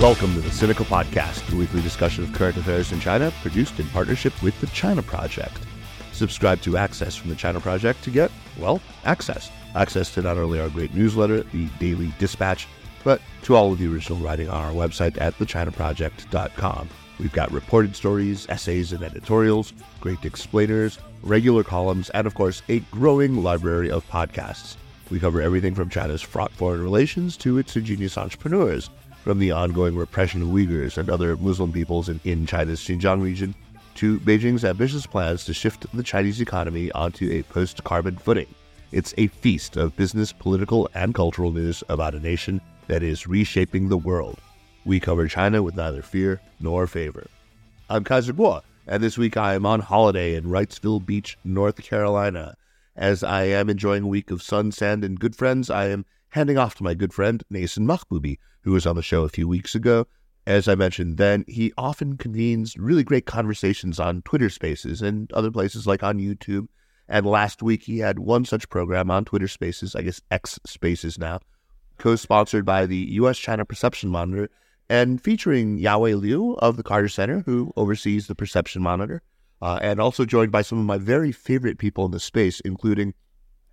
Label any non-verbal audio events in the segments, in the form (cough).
Welcome to the Sinica Podcast, the weekly discussion of current affairs in China, produced in partnership with the China Project. Subscribe to Access from the China Project to get, well, access. Access to not only our great newsletter, the Daily Dispatch, but to all of the original writing on our website at thechinaproject.com. We've got reported stories, essays, and editorials, great explainers, regular columns, and of course, a growing library of podcasts. We cover everything from China's fraught foreign relations to its ingenious entrepreneurs from the ongoing repression of Uyghurs and other Muslim peoples in, in China's Xinjiang region to Beijing's ambitious plans to shift the Chinese economy onto a post carbon footing. It's a feast of business, political, and cultural news about a nation that is reshaping the world. We cover China with neither fear nor favor. I'm Kaiser Kuo, and this week I am on holiday in Wrightsville Beach, North Carolina. As I am enjoying a week of sun, sand, and good friends, I am handing off to my good friend Neysun Mahboubi, who was on the show a few weeks ago. As I mentioned then, he often convenes really great conversations on Twitter Spaces and other places like on YouTube. And last week he had one such program on Twitter Spaces, I guess X Spaces now, co sponsored by the US China Perception Monitor and featuring Yawei Liu of the Carter Center, who oversees the Perception Monitor, uh, and also joined by some of my very favorite people in the space, including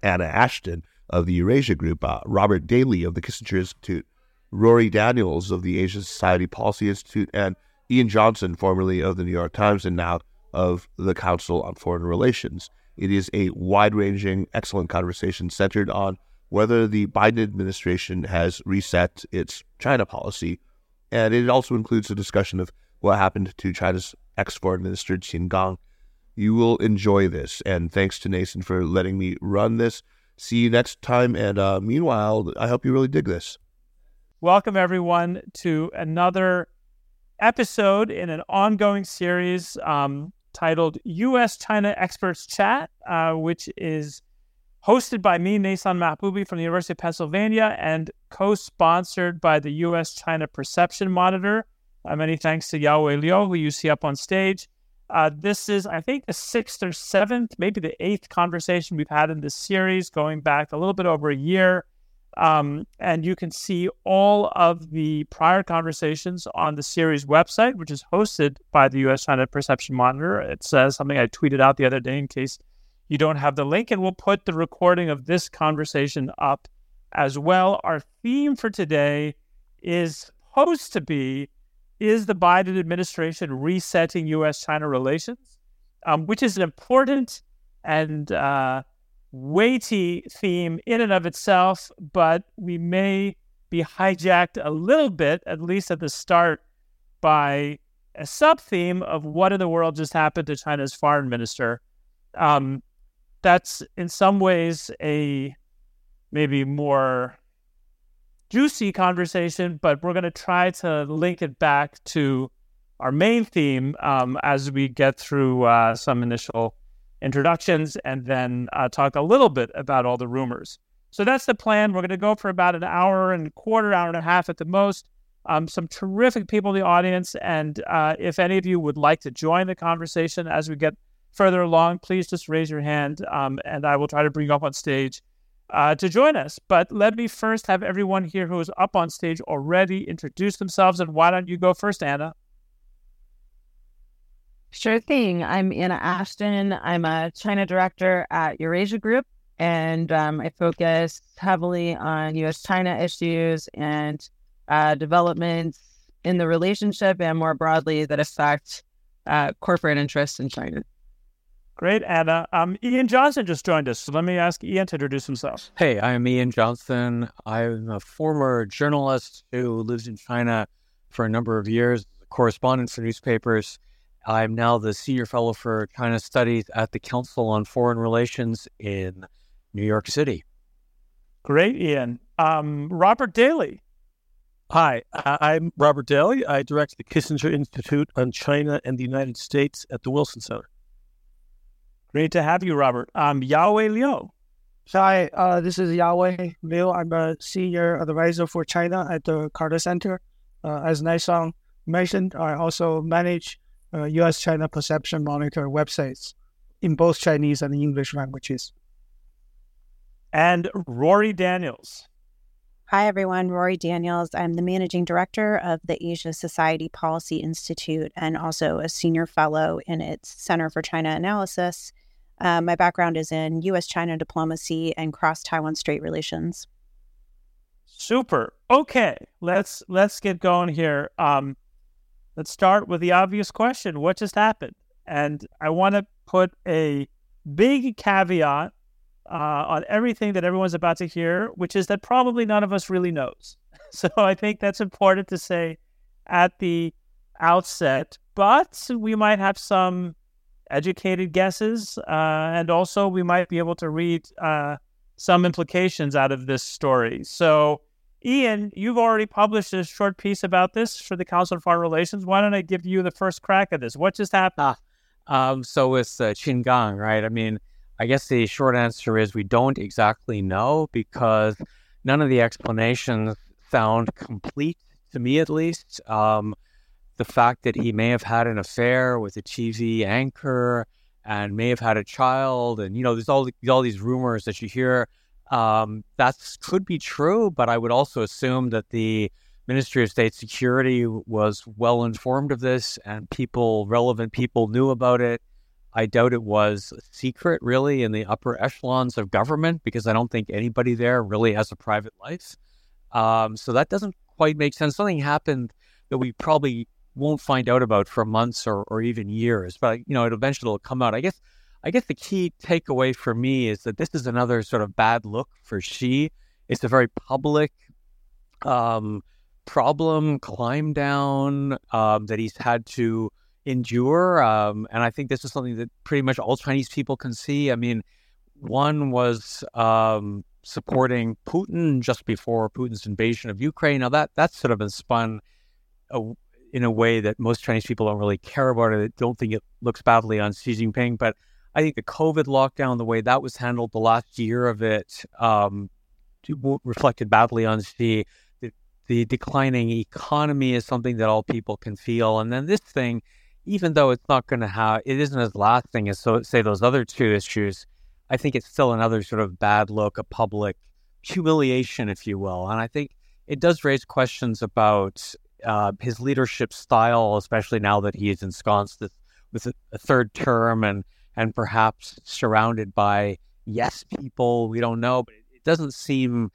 Anna Ashton of the Eurasia Group, uh, Robert Daly of the Kissinger Institute, Rorry Daniels of the Asia Society Policy Institute, and Ian Johnson, formerly of the New York Times and now of the Council on Foreign Relations. It is a wide ranging, excellent conversation centered on whether the Biden administration has reset its China policy. And it also includes a discussion of what happened to China's ex foreign minister, Qin Gang. You will enjoy this. And thanks to Neysun for letting me run this. See you next time. And uh, meanwhile, I hope you really dig this. Welcome, everyone, to another episode in an ongoing series um, titled U.S. China Experts Chat, uh, which is hosted by me, Neysun Mahboubi from the University of Pennsylvania, and co sponsored by the U.S. China Perception Monitor. Uh, many thanks to Yawei Liu, who you see up on stage. Uh, this is, I think, the sixth or seventh, maybe the eighth conversation we've had in this series, going back a little bit over a year. Um, and you can see all of the prior conversations on the series website, which is hosted by the US China Perception Monitor. It says something I tweeted out the other day in case you don't have the link, and we'll put the recording of this conversation up as well. Our theme for today is supposed to be Is the Biden administration resetting US China relations? Um, which is an important and uh, weighty theme in and of itself, but we may be hijacked a little bit, at least at the start, by a sub theme of what in the world just happened to China's foreign minister. Um, that's in some ways a maybe more juicy conversation, but we're going to try to link it back to our main theme um, as we get through uh, some initial introductions and then uh, talk a little bit about all the rumors. So that's the plan. We're going to go for about an hour and a quarter, hour and a half at the most. Um, some terrific people in the audience. And uh, if any of you would like to join the conversation as we get further along, please just raise your hand um, and I will try to bring you up on stage uh, to join us. But let me first have everyone here who is up on stage already introduce themselves. And why don't you go first, Anna? Sure thing. I'm Anna Ashton. I'm a China director at Eurasia Group, and um, I focus heavily on U.S. China issues and uh, developments in the relationship and more broadly that affect uh, corporate interests in China. Great, Anna. Um, Ian Johnson just joined us, so let me ask Ian to introduce himself. Hey, I'm Ian Johnson. I'm a former journalist who lives in China for a number of years, correspondent for newspapers I'm now the senior fellow for China Studies at the Council on Foreign Relations in New York City. Great, Ian. Um, Robert Daly. Hi, I'm Robert Daly. I direct the Kissinger Institute on China and the United States at the Wilson Center. Great to have you, Robert. I'm Yawei Liu. Hi, uh, this is Yawei Liu. I'm a senior advisor for China at the Carter Center. Uh, as Neysun mentioned, I also manage uh, U.S. China Perception Monitor websites in both Chinese and English languages. And Rorry Daniels. Hi, everyone. Rorry Daniels. I'm the managing director of the Asia Society Policy Institute and also a senior fellow in its Center for China Analysis. Uh, my background is in U.S. China diplomacy and cross Taiwan Strait relations. Super. Okay, let's let's get going here. Um, let's start with the obvious question: What just happened? And I want to put a big caveat uh, on everything that everyone's about to hear, which is that probably none of us really knows. (laughs) So I think that's important to say at the outset. But we might have some educated guesses, uh, and also we might be able to read uh, some implications out of this story. So, Ian, you've already published a short piece about this for the Council on Foreign Relations. Why don't I give you the first crack at this? What just happened? Ah, um, so it's uh, Qin right? I mean, I guess the short answer is we don't exactly know because none of the explanations sound complete to me, at least. Um, the fact that he may have had an affair with a TV anchor and may have had a child, and you know, there's all all these rumors that you hear. Um, that could be true, but I would also assume that the Ministry of State Security was well informed of this, and people, relevant people, knew about it. I doubt it was secret, really, in the upper echelons of government because I don't think anybody there really has a private life. Um, so that doesn't quite make sense. Something happened that we probably won't find out about for months or, or even years, but you know, it eventually will come out. I guess. I guess the key takeaway for me is that this is another sort of bad look for Xi. It's a very public um, problem, climb down um, that he's had to endure. Um, and I think this is something that pretty much all Chinese people can see. I mean, one was um, supporting Putin just before Putin's invasion of Ukraine. Now that that's sort of been spun in a way that most Chinese people don't really care about it. Don't think it looks badly on Xi Jinping, but I think the COVID lockdown, the way that was handled, the last year of it, um, reflected badly on Xi. The, the declining economy is something that all people can feel, and then this thing even though it's not going to have, it isn't as lasting as so say those other two issues. I think it's still another sort of bad look, a public humiliation, if you will. And I think it does raise questions about uh, his leadership style, especially now that he is ensconced with, with a, a third term and and perhaps surrounded by yes people. We don't know, but it doesn't seem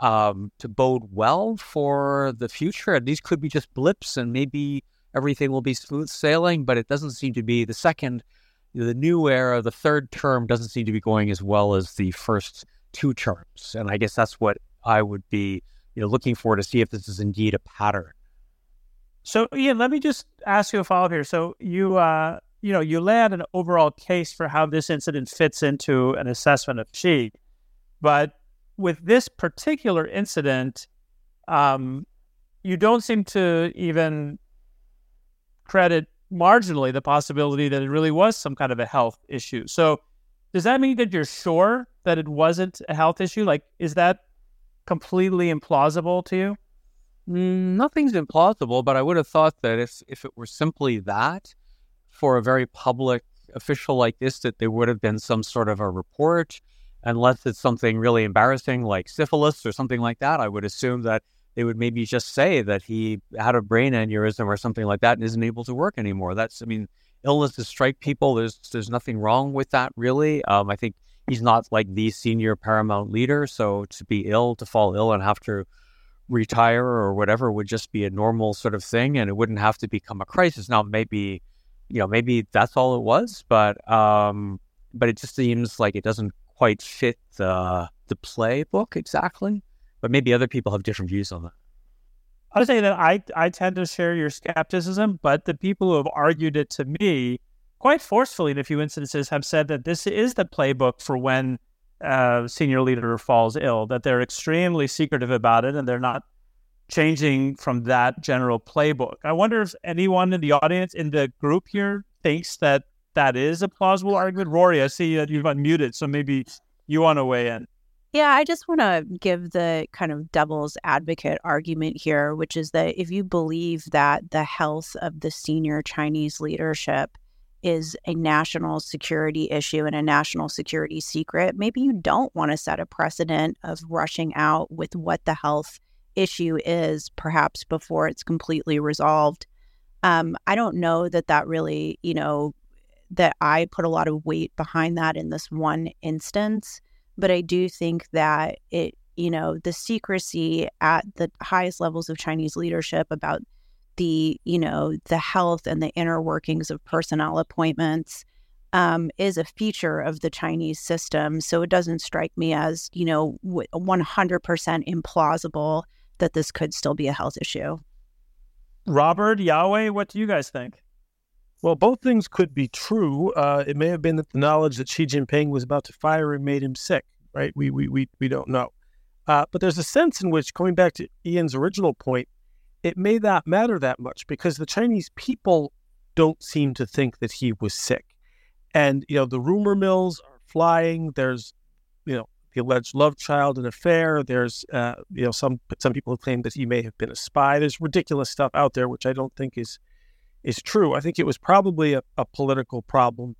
um, to bode well for the future. These could be just blips, and maybe everything will be smooth sailing, but it doesn't seem to be the second, the new era, the third term doesn't seem to be going as well as the first two terms. And I guess that's what I would be, you know, looking for to see if this is indeed a pattern. So, Ian, let me just ask you a follow up here. So, you, uh, you know, you out an overall case for how this incident fits into an assessment of Xi, but with this particular incident, um, you don't seem to even credit marginally the possibility that it really was some kind of a health issue. So, does that mean that you're sure that it wasn't a health issue? Like, is that completely implausible to you? Mm, nothing's implausible, but I would have thought that if if it were simply that, for a very public official like this, that there would have been some sort of a report. Unless it's something really embarrassing like syphilis or something like that, I would assume that they would maybe just say that he had a brain aneurysm or something like that and isn't able to work anymore. That's, I mean, illnesses strike people. There's there's nothing wrong with that really. Um, I think he's not like the senior paramount leader, so to be ill, to fall ill, and have to retire or whatever would just be a normal sort of thing, and it wouldn't have to become a crisis. Now, maybe, you know, maybe that's all it was, but um, but it just seems like it doesn't quite fit the the playbook exactly but maybe other people have different views on that. I would say that I, I tend to share your skepticism, but the people who have argued it to me quite forcefully in a few instances have said that this is the playbook for when a senior leader falls ill, that they're extremely secretive about it and they're not changing from that general playbook. I wonder if anyone in the audience, in the group here, thinks that that is a plausible argument. Rorry, I see that you've unmuted, so maybe you want to weigh in. Yeah, I just want to give the kind of devil's advocate argument here, which is that if you believe that the health of the senior Chinese leadership is a national security issue and a national security secret, maybe you don't want to set a precedent of rushing out with what the health issue is, perhaps before it's completely resolved. Um, I don't know that that really, you know, that I put a lot of weight behind that in this one instance, but I do think that it, you know, the secrecy at the highest levels of Chinese leadership about the you know the health and the inner workings of personnel appointments um, is a feature of the Chinese system. So it doesn't strike me as you know 100% implausible that this could still be a health issue. Robert Yawei, what do you guys think? Well, both things could be true. Uh, it may have been that the knowledge that Xi Jinping was about to fire him made him sick, right? We we we we don't know. Uh, but there's a sense in which, going back to Ian's original point, it may not matter that much because the Chinese people don't seem to think that he was sick. And, you know, the rumor mills are flying. There's, you know, the alleged love child and affair. There's, uh, you know, some some people claimed that he may have been a spy. There's ridiculous stuff out there, which I don't think is is true. I think it was probably a, a political problem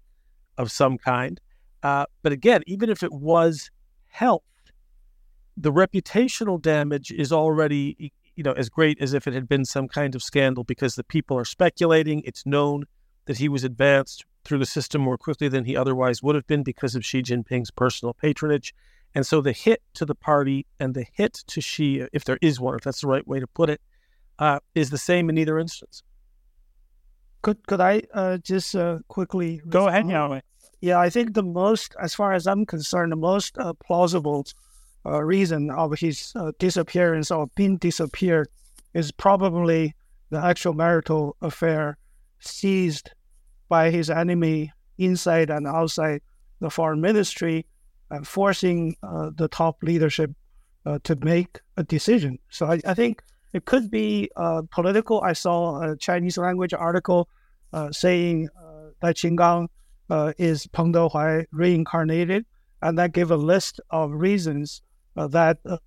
of some kind. Uh, but again, even if it was health, the reputational damage is already you know, as great as if it had been some kind of scandal because the people are speculating. It's known that he was advanced through the system more quickly than he otherwise would have been because of Xi Jinping's personal patronage. And so the hit to the party and the hit to Xi, if there is one, if that's the right way to put it, uh, is the same in either instance. Could could I uh, just uh, quickly go ahead, Yawei? Yeah, I think the most, as far as I'm concerned, the most uh, plausible uh, reason of his uh, disappearance or being disappeared is probably the actual marital affair seized by his enemy inside and outside the foreign ministry and forcing uh, the top leadership uh, to make a decision. So I, I think it could be uh, political. I saw a Chinese language article uh, saying that Qin Gang is Peng Dehuai reincarnated, and that gave a list of reasons uh, that uh,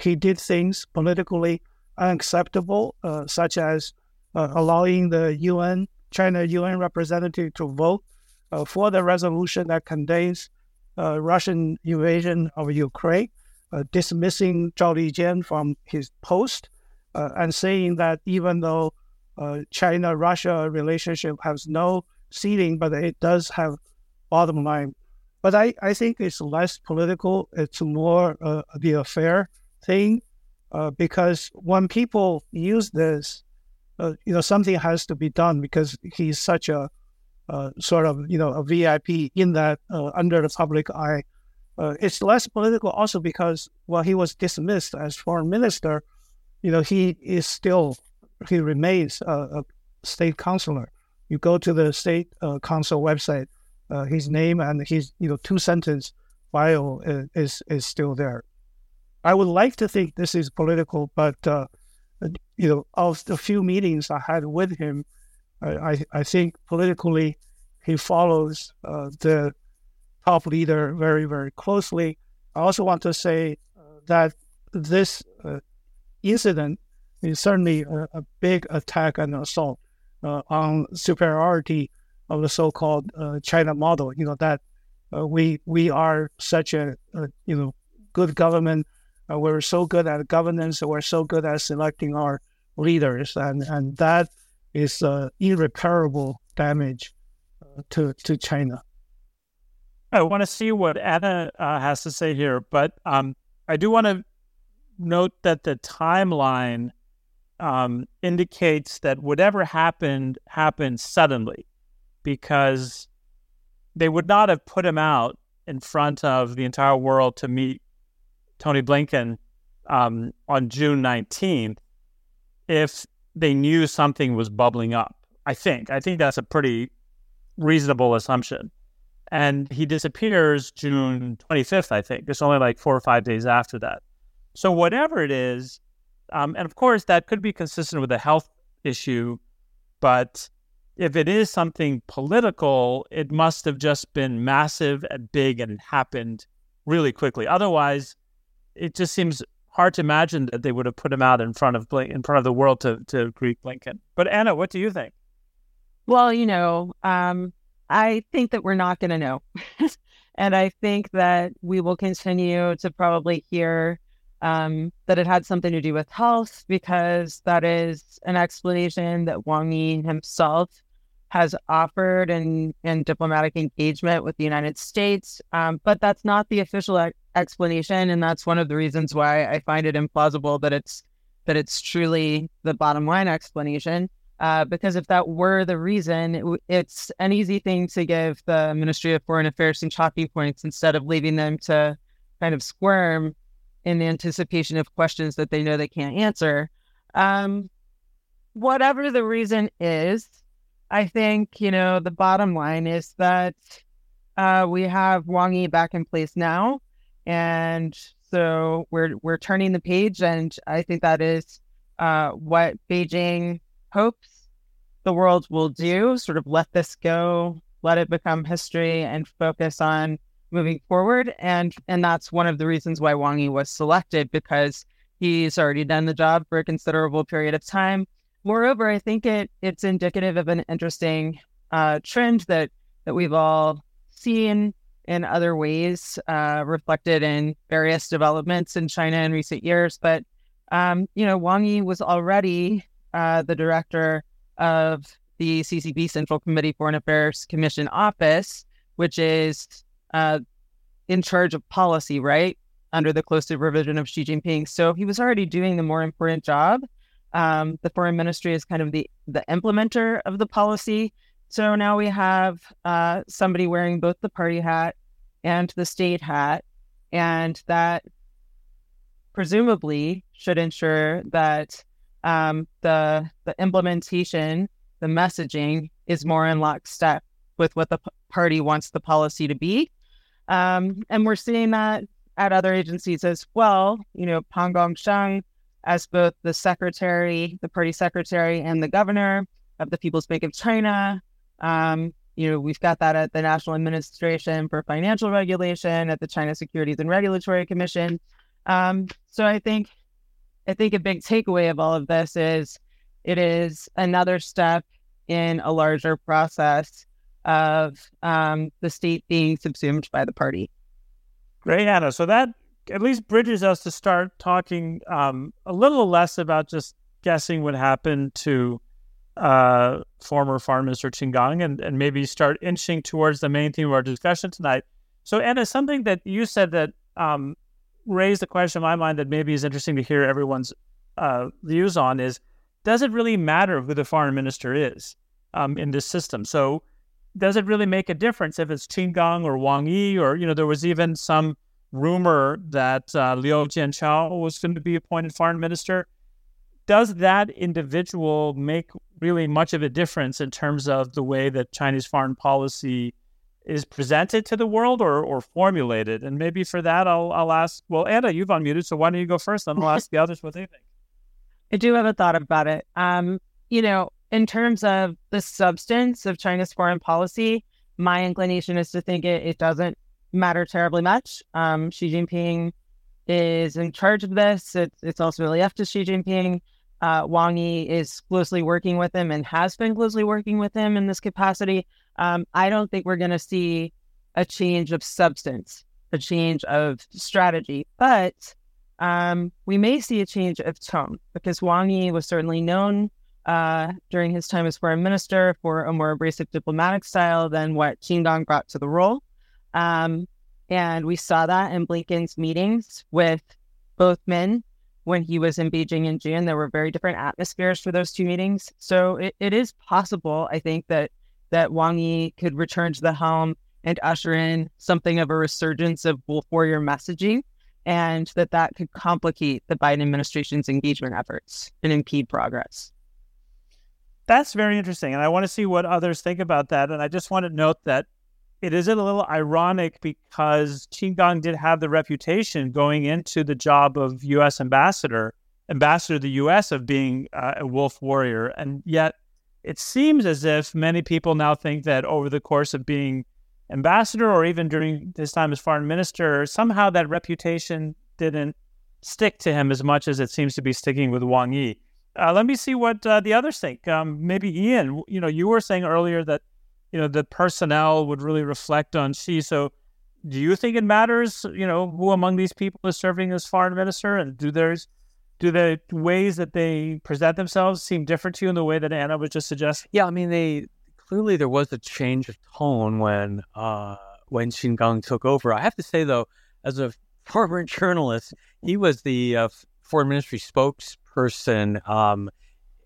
he did things politically unacceptable, uh, such as allowing the UN, China UN representative to vote for the resolution that contains Russian invasion of Ukraine, dismissing Zhao Lijian from his post, and saying that even though China Russia relationship has no ceiling, but it does have bottom line but I, I think it's less political. It's more uh, the affair thing, uh, because when people use this, uh, you know, something has to be done because he's such a uh, sort of you know a VIP in that uh, under the public eye. Uh, it's less political also because while he was dismissed as foreign minister, you know, he is still he remains a, a state councilor. You go to the state council website uh, his name and his you know two sentence bio is is still there. I would like to think this is political, but uh, you know, of the few meetings I had with him, I I think politically he follows uh, the top leader very very closely. I also want to say uh, that this uh, incident is certainly a, a, big attack and assault uh, on superiority of the so-called uh, China model. You know that uh, we we are such a, a you know good government. Uh, we're so good at governance. We're so good at selecting our leaders, and and that is uh, irreparable damage uh, to to China. I want to see what Anna uh, has to say here, but um, I do want to note that the timeline um, indicates that whatever happened happened suddenly because they would not have put him out in front of the entire world to meet Tony Blinken um, on June 19th if they knew something was bubbling up. I think. I think that's a pretty reasonable assumption. And he disappears June 25th, I think. It's only like four or five days after that. So, whatever it is, um, and of course, that could be consistent with a health issue, but if it is something political, it must have just been massive and big and happened really quickly. Otherwise, it just seems hard to imagine that they would have put him out in front of in front of the world to to greet Blinken. But Anna, what do you think? Well, you know, um, I think that we're not going to know. (laughs) and I think that we will continue to probably hear um, that it had something to do with health because that is an explanation that Wang Yi himself has offered in, in diplomatic engagement with the United States. Um, but that's not the official explanation. And that's one of the reasons why I find it implausible that it's that it's truly the bottom line explanation. Uh, because if that were the reason, it, it's an easy thing to give the Ministry of Foreign Affairs some talking points instead of leaving them to kind of squirm in anticipation of questions that they know they can't answer. Um, whatever the reason is, I think, you know, the bottom line is that uh, we have Wang Yi back in place now. And so we're we're turning the page, and I think that is uh, what Beijing hopes the world will do. Sort of let this go, let it become history, and focus on moving forward. And and that's one of the reasons why Wang Yi was selected because he's already done the job for a considerable period of time. Moreover, I think it it's indicative of an interesting uh, trend that that we've all seen in other ways, uh, reflected in various developments in China in recent years. But um, you know, Wang Yi was already uh, the director of the CCP Central Committee Foreign Affairs Commission office, which is uh, in charge of policy, right? Under the close supervision of Xi Jinping. So he was already doing the more important job. Um, the foreign ministry is kind of the, the implementer of the policy. So now we have uh, somebody wearing both the party hat and the state hat. And that presumably should ensure that um, the, the implementation, the messaging is more in lockstep with what the p- party wants the policy to be. Um, and we're seeing that at other agencies as well. You know, Pan Gongsheng, as both the secretary, the party secretary, and the governor of the People's Bank of China. Um, you know, we've got that at the National Administration for Financial Regulation, at the China Securities and Regulatory Commission. Um, so I think, I think a big takeaway of all of this is it is another step in a larger process of um, the state being subsumed by the party. Great, Anna. So that at least bridges us to start talking um, a little less about just guessing what happened to uh, former Foreign Minister Qin Gang and, and maybe start inching towards the main theme of our discussion tonight. So, Anna, something that you said that um, raised a question in my mind that maybe is interesting to hear everyone's uh, views on is does it really matter who the foreign minister is um, in this system? So, does it really make a difference if it's Qin Gang or Wang Yi, or you know, there was even some rumor that uh, Liu Jianchao was going to be appointed foreign minister. Does that individual make really much of a difference in terms of the way that Chinese foreign policy is presented to the world or, or formulated? And maybe for that, I'll, I'll ask, well, Anna, you've unmuted, so why don't you go first? Then I'll ask the others what they think. I do have a thought about it. Um, you know, in terms of the substance of China's foreign policy, my inclination is to think it, it doesn't matter terribly much. Um, Xi Jinping is in charge of this. It's, it's ultimately up to Xi Jinping. Uh, Wang Yi is closely working with him and has been closely working with him in this capacity. Um, I don't think we're going to see a change of substance, a change of strategy, but um, we may see a change of tone because Wang Yi was certainly known uh, during his time as foreign minister for a more abrasive diplomatic style than what Qin Gang brought to the role. Um, and we saw that in Blinken's meetings with both men when he was in Beijing in June. There were very different atmospheres for those two meetings. So it, it is possible, I think, that that Wang Yi could return to the helm and usher in something of a resurgence of Wolf Warrior messaging, and that that could complicate the Biden administration's engagement efforts and impede progress. That's very interesting. And I want to see what others think about that. And I just want to note that it is a little ironic because Qin Gang did have the reputation going into the job of U.S. ambassador, ambassador to the U.S. of being uh, a wolf warrior. And yet it seems as if many people now think that over the course of being ambassador or even during his time as foreign minister, somehow that reputation didn't stick to him as much as it seems to be sticking with Wang Yi. Uh, let me see what uh, the others think. Um, maybe Ian, you know, you were saying earlier that you know, the personnel would really reflect on Xi. So, do you think it matters, you know, who among these people is serving as foreign minister, and do there's do the ways that they present themselves seem different to you in the way that Anna was just suggesting? Yeah, I mean, they clearly there was a change of tone when uh, when Qin Gang took over. I have to say though, as a former journalist, he was the uh, foreign ministry spokesperson um,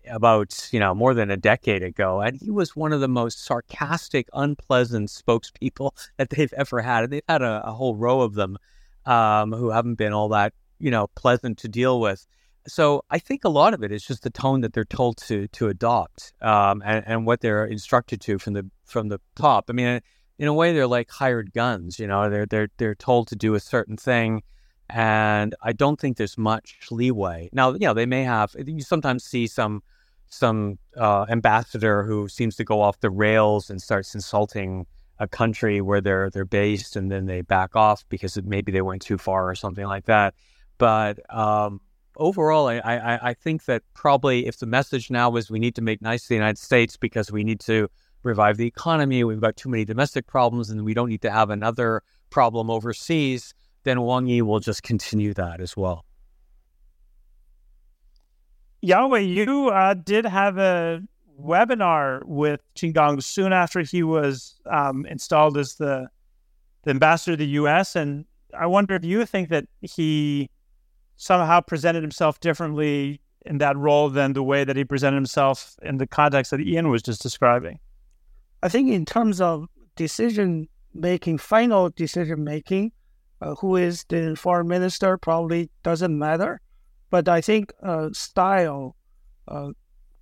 about you know more than a decade ago, and he was one of the most sarcastic, unpleasant spokespeople (laughs) that they've ever had. And they've had a, a whole row of them um, who haven't been all that you know pleasant to deal with. So I think a lot of it is just the tone that they're told to to adopt um, and, and what they're instructed to from the from the top. I mean, in a way, they're like hired guns. You know, they're they're they're told to do a certain thing and I don't think there's much leeway. Now, you know, they may have. You sometimes see some some uh, ambassador who seems to go off the rails and starts insulting a country where they're they're based, and then they back off because maybe they went too far or something like that. But um, overall, I, I, I think that probably if the message now is we need to make nice to the United States because we need to revive the economy, we've got too many domestic problems, and we don't need to have another problem overseas, then Wang Yi will just continue that as well. Yawei, you uh, did have a webinar with Qin Gang soon after he was um, installed as the, the ambassador to the U.S. And I wonder if you think that he somehow presented himself differently in that role than the way that he presented himself in the context that Ian was just describing. I think in terms of decision making, final decision making, uh, who is the foreign minister probably doesn't matter. But I think uh, style, uh,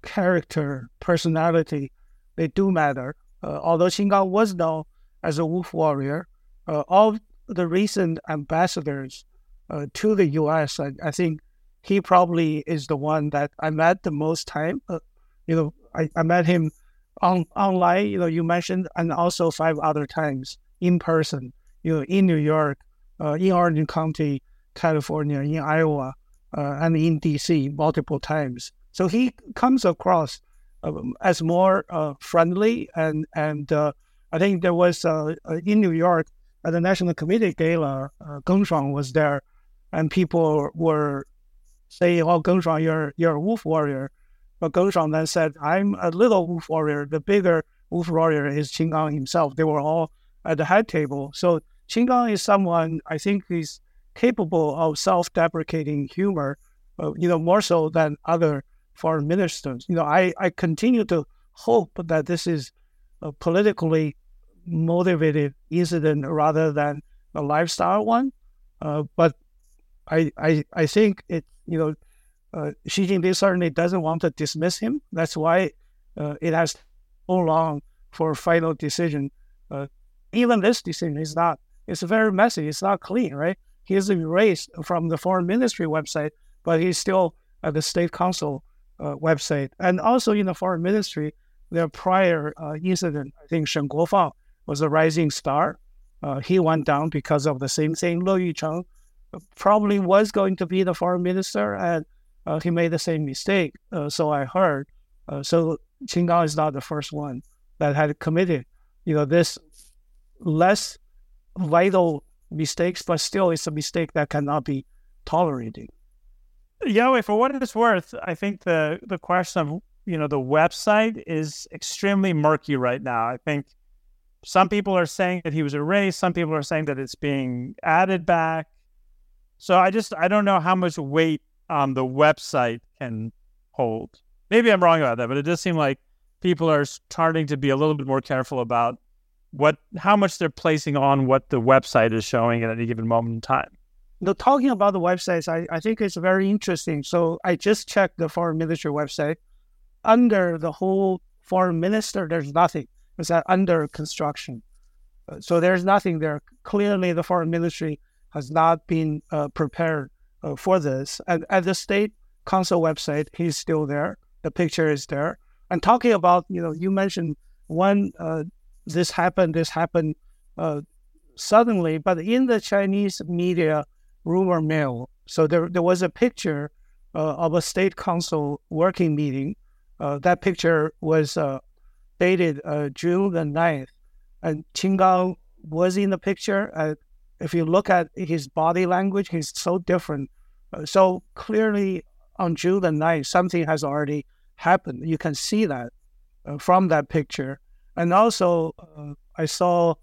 character, personality, they do matter. Uh, although Qin Gang was known as a wolf warrior, uh, all the recent ambassadors uh, to the U.S., I, I, think he probably is the one that I met the most time. Uh, you know, I, I met him on online. You know, you mentioned, and also five other times in person. You know, in New York, in Orange County, California, in Iowa uh, and in DC multiple times. So he comes across um, as more uh, friendly and and uh, I think there was uh, uh, in New York at the National Committee Gala, uh, Geng Shuang was there, and people were saying, "Oh, Geng Shuang, you're you're a wolf warrior," but Geng Shuang then said, "I'm a little wolf warrior. The bigger wolf warrior is Qin Gang himself." They were all at the head table. So Qin Gang is someone I think is capable of self-deprecating humor, uh, you know, more so than other foreign ministers. You know, I, I continue to hope that this is a politically motivated incident rather than a lifestyle one. Uh, but I, I, I think it, you know, uh, Xi Jinping certainly doesn't want to dismiss him. That's why uh, it has so long for a final decision. Uh, even this decision is not, it's very messy. It's not clean, right? he's erased from the foreign ministry website, but he's still at the state council uh, website. And also in the foreign ministry, their prior uh, incident, I think Shen Guofang was a rising star. Uh, he went down because of the same thing. Le Yucheng probably was going to be the foreign minister, and uh, he made the same mistake. Uh, so I heard. Uh, so Qin Gang is not the first one that had committed, you know, this less vital mistakes, but still it's a mistake that cannot be tolerated. Yawei, for what it's worth, I think the the question of you know the website is extremely murky right now. I think some people are saying that he was erased. Some people are saying that it's being added back. So I just I don't know how much weight um, the website can hold. Maybe I'm wrong about that, but it does seem like people are starting to be a little bit more careful about what how much they're placing on what the website is showing at any given moment in time. The talking about the websites, I, I think it's very interesting. So I just checked the foreign ministry website. Under the whole foreign minister, there's nothing. It's under construction. Uh, so there's nothing there. Clearly, the foreign ministry has not been uh, prepared uh, for this. And at the state council website, he's still there. The picture is there. And talking about, you know, you mentioned one uh, this happened, this happened uh, suddenly. But in the Chinese media rumor mill, so there, there was a picture uh, of a state council working meeting. Uh, that picture was uh, dated uh, June the 9th, and Qin Gang was in the picture. If you look at his body language, he's so different. Uh, so clearly, on June the 9th, something has already happened. You can see that from that picture. And also, uh, I saw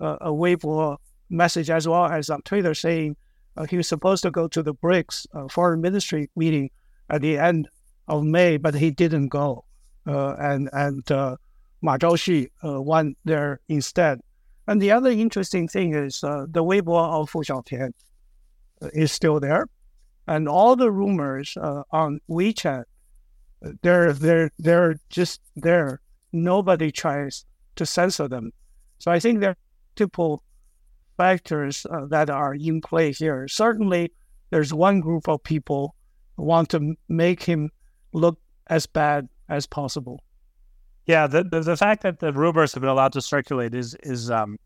uh, a Weibo message as well as on Twitter saying uh, he was supposed to go to the BRICS uh, foreign ministry meeting at the end of May, but he didn't go. Uh, and and uh, Ma Zhaoxu uh, went there instead. And the other interesting thing is the Weibo of Fu Xiaotian is still there. And all the rumors on WeChat, they're, they're, they're just there. Nobody tries to censor them. So I think there are multiple factors uh, that are in play here. Certainly, there's one group of people who want to make him look as bad as possible. Yeah, the, the, the fact that the rumors have been allowed to circulate is is um,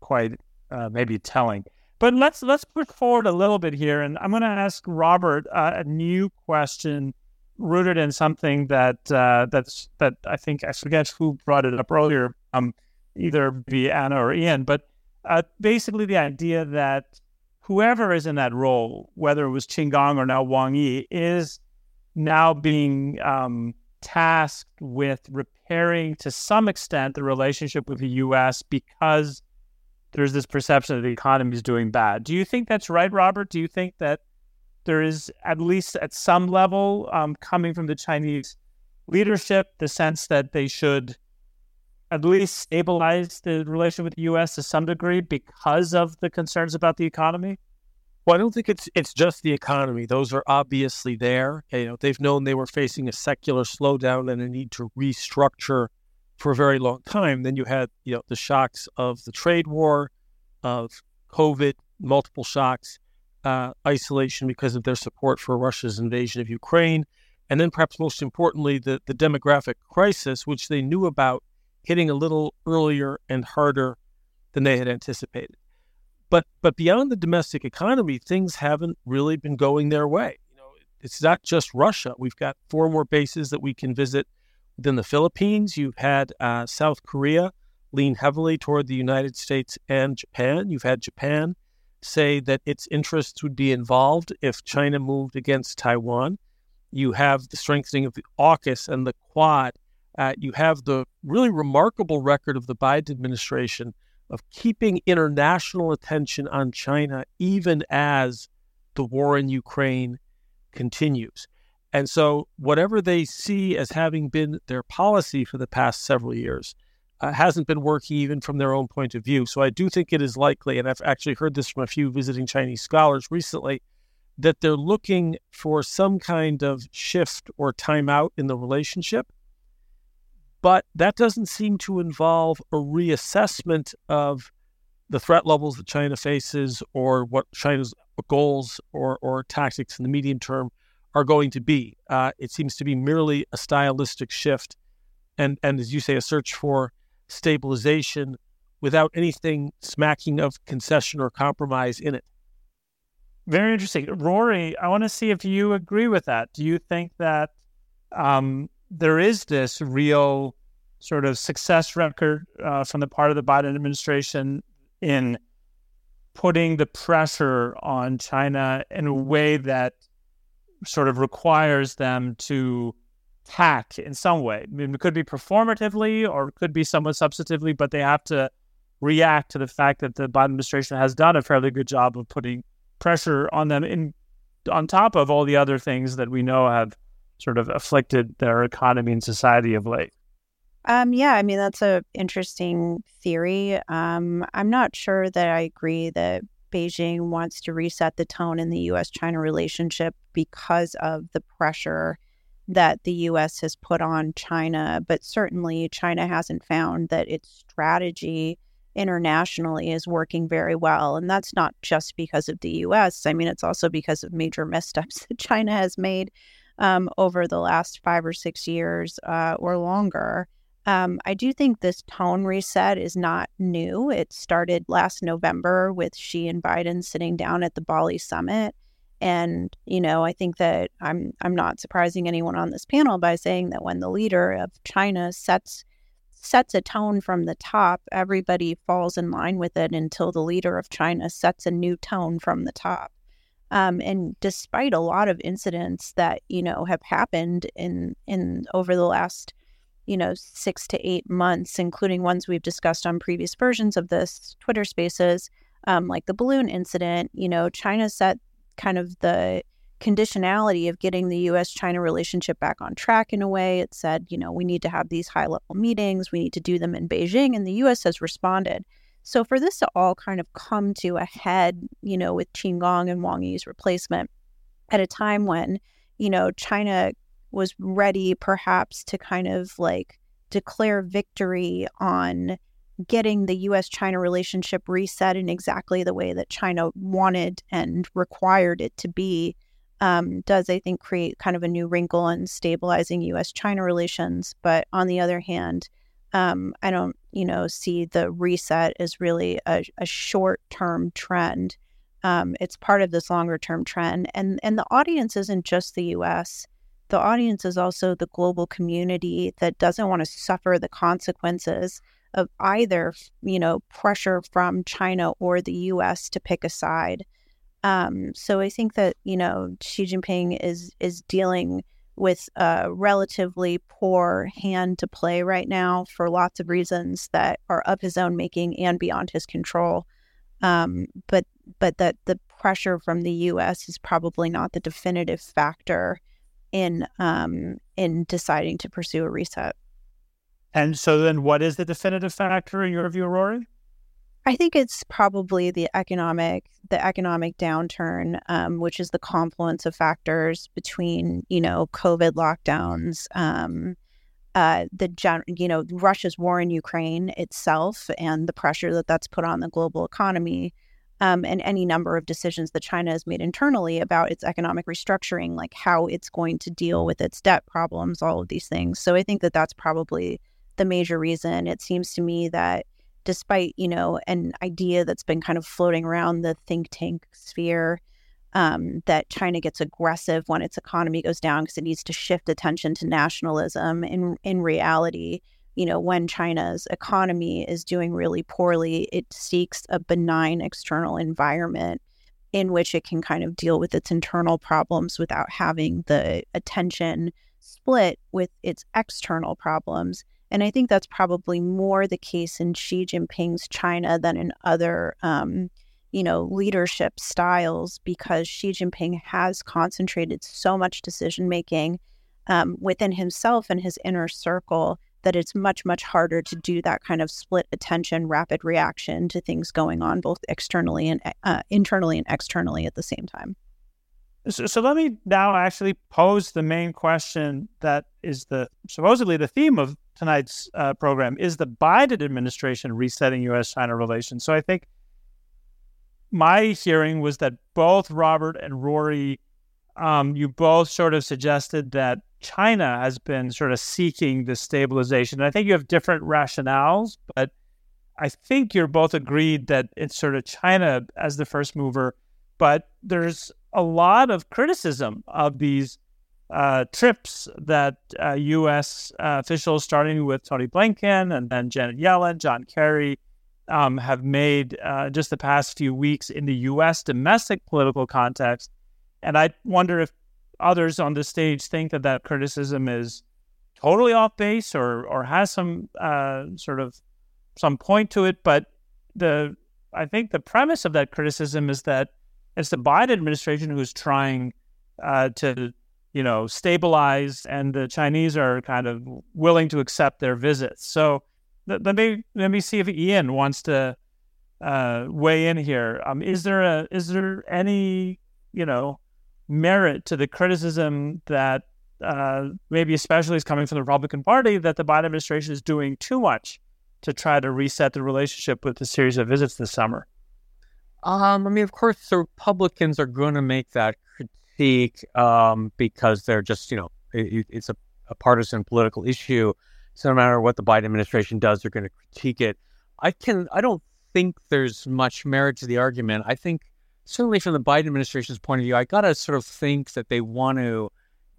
quite uh, maybe telling. But let's let's push forward a little bit here, and I'm going to ask Robert uh, a new question rooted in something that uh, that's that I think I forget who brought it up earlier, um, either be Anna or Ian, but uh, basically the idea that whoever is in that role, whether it was Qin Gang or now Wang Yi, is now being um, tasked with repairing to some extent the relationship with the U.S. because there's this perception that the economy is doing bad. Do you think that's right, Robert? Do you think that there is at least at some level um, coming from the Chinese leadership the sense that they should at least stabilize the relation with the U.S. to some degree because of the concerns about the economy? Well, I don't think it's it's just the economy. Those are obviously there. You know, they've known they were facing a secular slowdown and a need to restructure for a very long time. Then you had you know the shocks of the trade war, of COVID, multiple shocks, uh, isolation because of their support for Russia's invasion of Ukraine, and then perhaps most importantly the the demographic crisis, which they knew about hitting a little earlier and harder than they had anticipated. But but beyond the domestic economy, things haven't really been going their way. It's not just Russia. We've got four more bases that we can visit within the Philippines. You've had uh, South Korea lean heavily toward the United States and Japan. You've had Japan say that its interests would be involved if China moved against Taiwan. You have the strengthening of the AUKUS and the Quad uh, you have the really remarkable record of the Biden administration of keeping international attention on China even as the war in Ukraine continues. And so, whatever they see as having been their policy for the past several years uh, hasn't been working even from their own point of view. So, I do think it is likely, and I've actually heard this from a few visiting Chinese scholars recently, that they're looking for some kind of shift or timeout in the relationship but that doesn't seem to involve a reassessment of the threat levels that China faces or what China's goals or, or tactics in the medium term are going to be. Uh, it seems to be merely a stylistic shift and, and, as you say, a search for stabilization without anything smacking of concession or compromise in it. Very interesting. Rorry, I want to see if you agree with that. Do you think that um, there is this real sort of success record uh, from the part of the Biden administration in putting the pressure on China in a way that sort of requires them to tack in some way. I mean, it could be performatively or it could be somewhat substantively, but they have to react to the fact that the Biden administration has done a fairly good job of putting pressure on them in on top of all the other things that we know have sort of afflicted their economy and society of late. Um, yeah, I mean, that's a interesting theory. Um, I'm not sure that I agree that Beijing wants to reset the tone in the US China relationship because of the pressure that the US has put on China. But certainly, China hasn't found that its strategy internationally is working very well. And that's not just because of the US. I mean, it's also because of major (laughs) missteps that China has made um, over the last five or six years uh, or longer. Um, I do think this tone reset is not new. It started last November with Xi and Biden sitting down at the Bali summit. And, you know, I think that I'm I'm not surprising anyone on this panel by saying that when the leader of China sets sets a tone from the top, everybody falls in line with it until the leader of China sets a new tone from the top. Um, and despite a lot of incidents that you know have happened in in over the last you know six to eight months, including ones we've discussed on previous versions of this Twitter Spaces, um, like the balloon incident, you know, China set kind of the conditionality of getting the US China relationship back on track in a way. It said, you know, we need to have these high level meetings, we need to do them in Beijing, and the US has responded. So for this to all kind of come to a head, you know, with Qin Gang and Wang Yi's replacement at a time when, you know, China was ready perhaps to kind of like declare victory on getting the US China relationship reset in exactly the way that China wanted and required it to be um, does, I think, create kind of a new wrinkle in stabilizing U.S. China relations. But on the other hand, um, I don't, you know, see the reset as really a, a short term trend. Um, it's part of this longer term trend, and and the audience isn't just the U.S. The audience is also the global community that doesn't want to suffer the consequences of either, you know, pressure from China or the U.S. to pick a side. Um, so I think that you know Xi Jinping is is dealing with a relatively poor hand to play right now for lots of reasons that are of his own making and beyond his control. Um, but but that the pressure from the U.S. is probably not the definitive factor in um, in deciding to pursue a reset. And so then, what is the definitive factor in your view, Rorry? I think it's probably the economic the economic downturn, um, which is the confluence of factors between you know COVID lockdowns, um, uh, the gen- you know Russia's war in Ukraine itself, and the pressure that that's put on the global economy, um, and any number of decisions that China has made internally about its economic restructuring, like how it's going to deal with its debt problems, all of these things. So I think that that's probably the major reason. It seems to me that despite you know an idea that's been kind of floating around the think tank sphere um, that China gets aggressive when its economy goes down because it needs to shift attention to nationalism. In in reality, you know, when China's economy is doing really poorly, it seeks a benign external environment in which it can kind of deal with its internal problems without having the attention split with its external problems. And I think that's probably more the case in Xi Jinping's China than in other, um, you know, leadership styles because Xi Jinping has concentrated so much decision making um, within himself and his inner circle that it's much, much harder to do that kind of split attention, rapid reaction to things going on both externally and uh, internally and externally at the same time. So, so, let me now actually pose the main question that is the supposedly the theme of tonight's uh, program is the Biden administration resetting U.S. China relations. So I think my hearing was that both Robert and Rorry, um, you both sort of suggested that China has been sort of seeking this stabilization. And I think you have different rationales, but I think you're both agreed that it's sort of China as the first mover. But there's a lot of criticism of these uh, trips that uh, U.S. Uh, officials, starting with Tony Blinken and then Janet Yellen, John Kerry, um, have made uh, just the past few weeks in the U.S. domestic political context. And I wonder if others on the stage think that that criticism is totally off base or or has some uh, sort of some point to it. But the I think the premise of that criticism is that it's the Biden administration who's trying uh, to you know, stabilized and the Chinese are kind of willing to accept their visits. So let me let me see if Ian wants to uh, weigh in here. Um, is there a is there any you know merit to the criticism that uh, maybe especially is coming from the Republican Party that the Biden administration is doing too much to try to reset the relationship with a series of visits this summer? Um, I mean, of course, the Republicans are going to make that critique um, because they're just, you know, it, it's a, a, partisan political issue. So no matter what the Biden administration does, they're going to critique it. I can, I don't think there's much merit to the argument. I think certainly from the Biden administration's point of view, I got to sort of think that they want to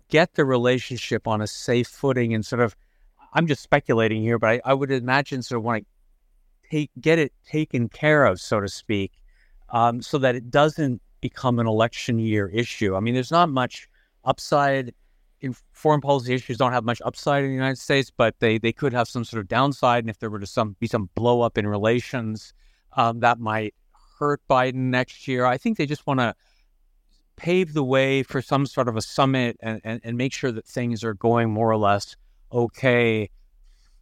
get the relationship on a safe footing and sort of, I'm just speculating here, but I, I would imagine sort of want to take get it taken care of, so to speak, um, so that it doesn't become an election year issue. I mean, there's not much upside in foreign policy issues. Don't have much upside in the United States, but they they could have some sort of downside. And if there were to some be some blow up in relations, um, that might hurt Biden next year. I think they just want to pave the way for some sort of a summit and, and, and make sure that things are going more or less okay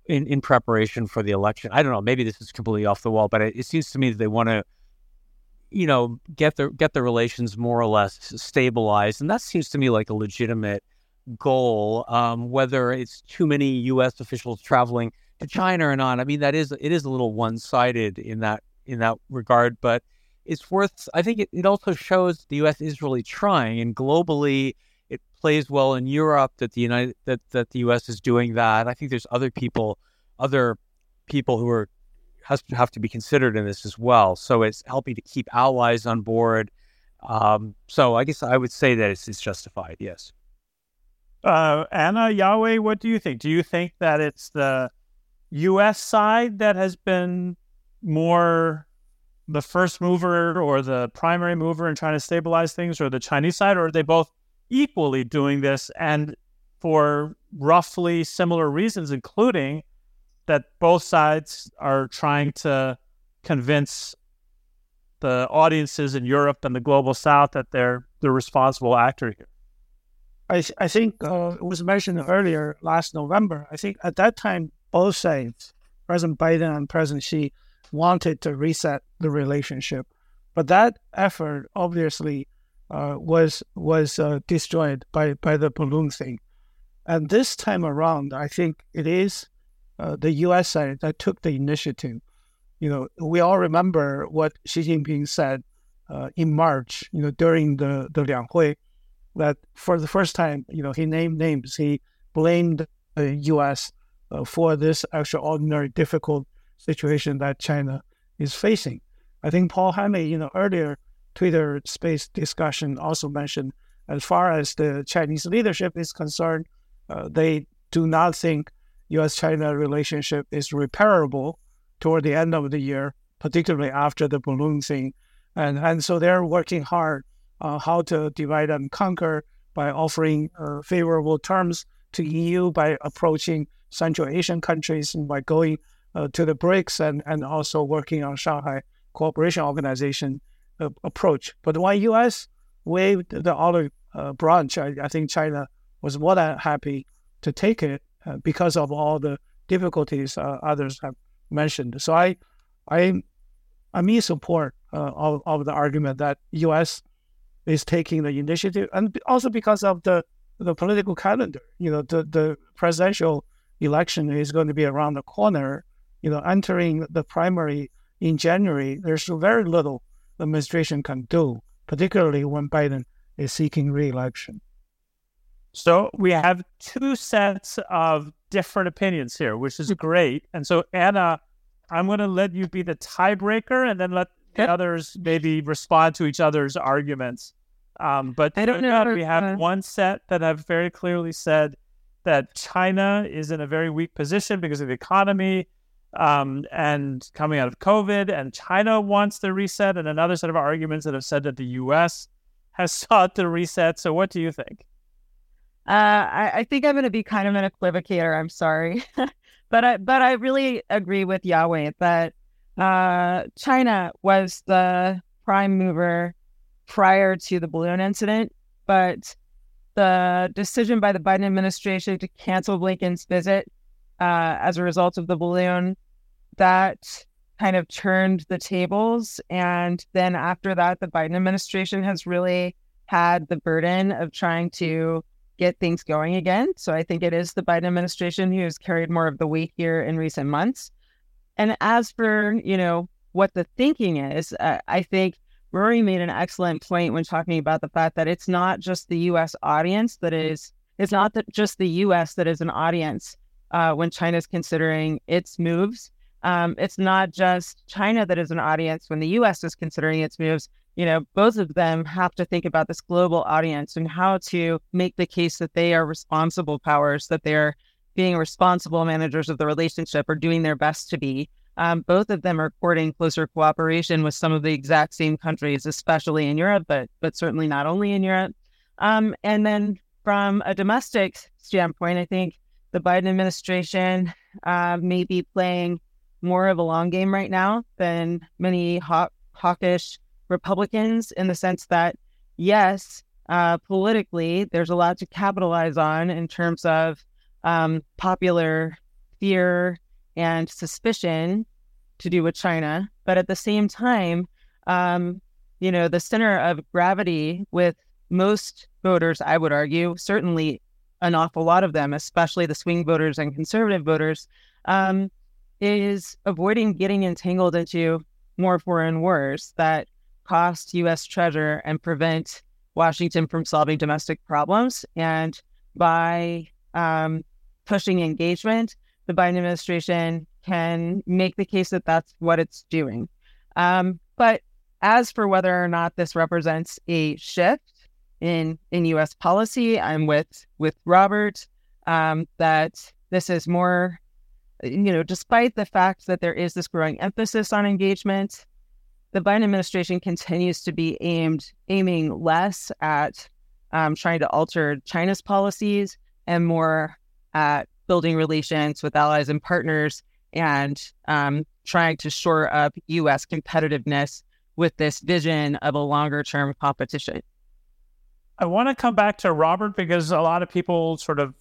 in, in preparation for the election. I don't know. Maybe this is completely off the wall, but it, it seems to me that they want to, you know, get the get the relations more or less stabilized, and that seems to me like a legitimate goal. Um, whether it's too many U.S. officials traveling to China or not, I mean, that is it is a little one sided in that in that regard, but it's worth. I think it, it also shows the U.S. is really trying, and globally, it plays well in Europe that the United that that the U.S. is doing that. I think there's other people, other people who are has to have to be considered in this as well. So it's helping to keep allies on board. Um, so I guess I would say that it's, it's justified. Yes. Uh, Anna Yawei, what do you think? Do you think that it's the U.S. side that has been more the first mover or the primary mover in trying to stabilize things, or the Chinese side, or are they both equally doing this and for roughly similar reasons, including that both sides are trying to convince the audiences in Europe and the global South that they're the responsible actor here? I, I think uh, it was mentioned earlier last November. I think at that time, both sides, President Biden and President Xi, wanted to reset the relationship. But that effort obviously uh, was was uh, destroyed by, by the balloon thing. And this time around, I think it is uh, the U.S. side that took the initiative. You know, we all remember what Xi Jinping said uh, in March. You know, during the the Liang Hui, that for the first time, you know, he named names. He blamed the U.S. Uh, for this extraordinary difficult situation that China is facing. I think Paul Hanley, you know, earlier Twitter space discussion also mentioned as far as the Chinese leadership is concerned, uh, they do not think U.S. China relationship is repairable toward the end of the year, particularly after the balloon thing. And, and so they're working hard on how to divide and conquer by offering uh, favorable terms to EU, by approaching Central Asian countries, and by going uh, to the BRICS and, and also working on Shanghai Cooperation Organization uh, approach. But when U.S. waved the olive uh, branch, I, I, think China was more than happy to take it uh, because of all the difficulties uh, others have mentioned. So I, I, I'm in support uh, of, of the argument that U.S. is taking the initiative, and also because of the the political calendar. You know, the the presidential election is going to be around the corner you know, entering the primary in January, there's very little the administration can do, particularly when Biden is seeking re-election. So we have two sets of different opinions here, which is great. And so Anna, I'm going to let you be the tiebreaker, and then let the others maybe respond to each other's arguments. Um, but I don't know. we have uh... one set that have very clearly said that China is in a very weak position because of the economy um, and coming out of COVID, and China wants the reset, and another set of arguments that have said that the U.S. has (laughs) sought the reset. So, what do you think? Uh, I, I, think I'm going to be kind of an equivocator. I'm sorry, (laughs) but I but I really agree with Yawei that uh, China was the prime mover prior to the balloon incident, but the decision by the Biden administration to cancel Blinken's visit uh, as a result of the balloon that kind of turned the tables. And then after that, the Biden administration has really had the burden of trying to get things going again. So I think it is the Biden administration who has carried more of the weight here in recent months. And as for, you know, what the thinking is, uh, I think Rorry made an excellent point when talking about the fact that it's not just the US audience that is, it's not that just the US that is an audience uh, when China's considering its moves um, it's not just China that is an audience when the US is considering its moves. You know, both of them have to think about this global audience and how to make the case that they are responsible powers, that they're being responsible managers of the relationship or doing their best to be. Um, both of them are courting closer cooperation with some of the exact same countries, especially in Europe, but but certainly not only in Europe. Um, and then from a domestic standpoint, I think the Biden administration uh, may be playing more of a long game right now than many hawk, hawkish Republicans in the sense that, yes, uh, politically, there's a lot to capitalize on in terms of um, popular fear and suspicion to do with China. But at the same time, um, you know, the center of gravity with most voters, I would argue, certainly an awful lot of them, especially the swing voters and conservative voters, um, is avoiding getting entangled into more foreign wars that cost U.S. treasure and prevent Washington from solving domestic problems. And by um, pushing engagement, the Biden administration can make the case that that's what it's doing. Um, but as for whether or not this represents a shift in in U.S. policy, I'm with with Robert um, that this is more, you know, despite the fact that there is this growing emphasis on engagement, the Biden administration continues to be aimed aiming less at um, trying to alter China's policies and more at building relations with allies and partners and um, trying to shore up U.S. competitiveness with this vision of a longer term competition. I want to come back to Robert because a lot of people sort of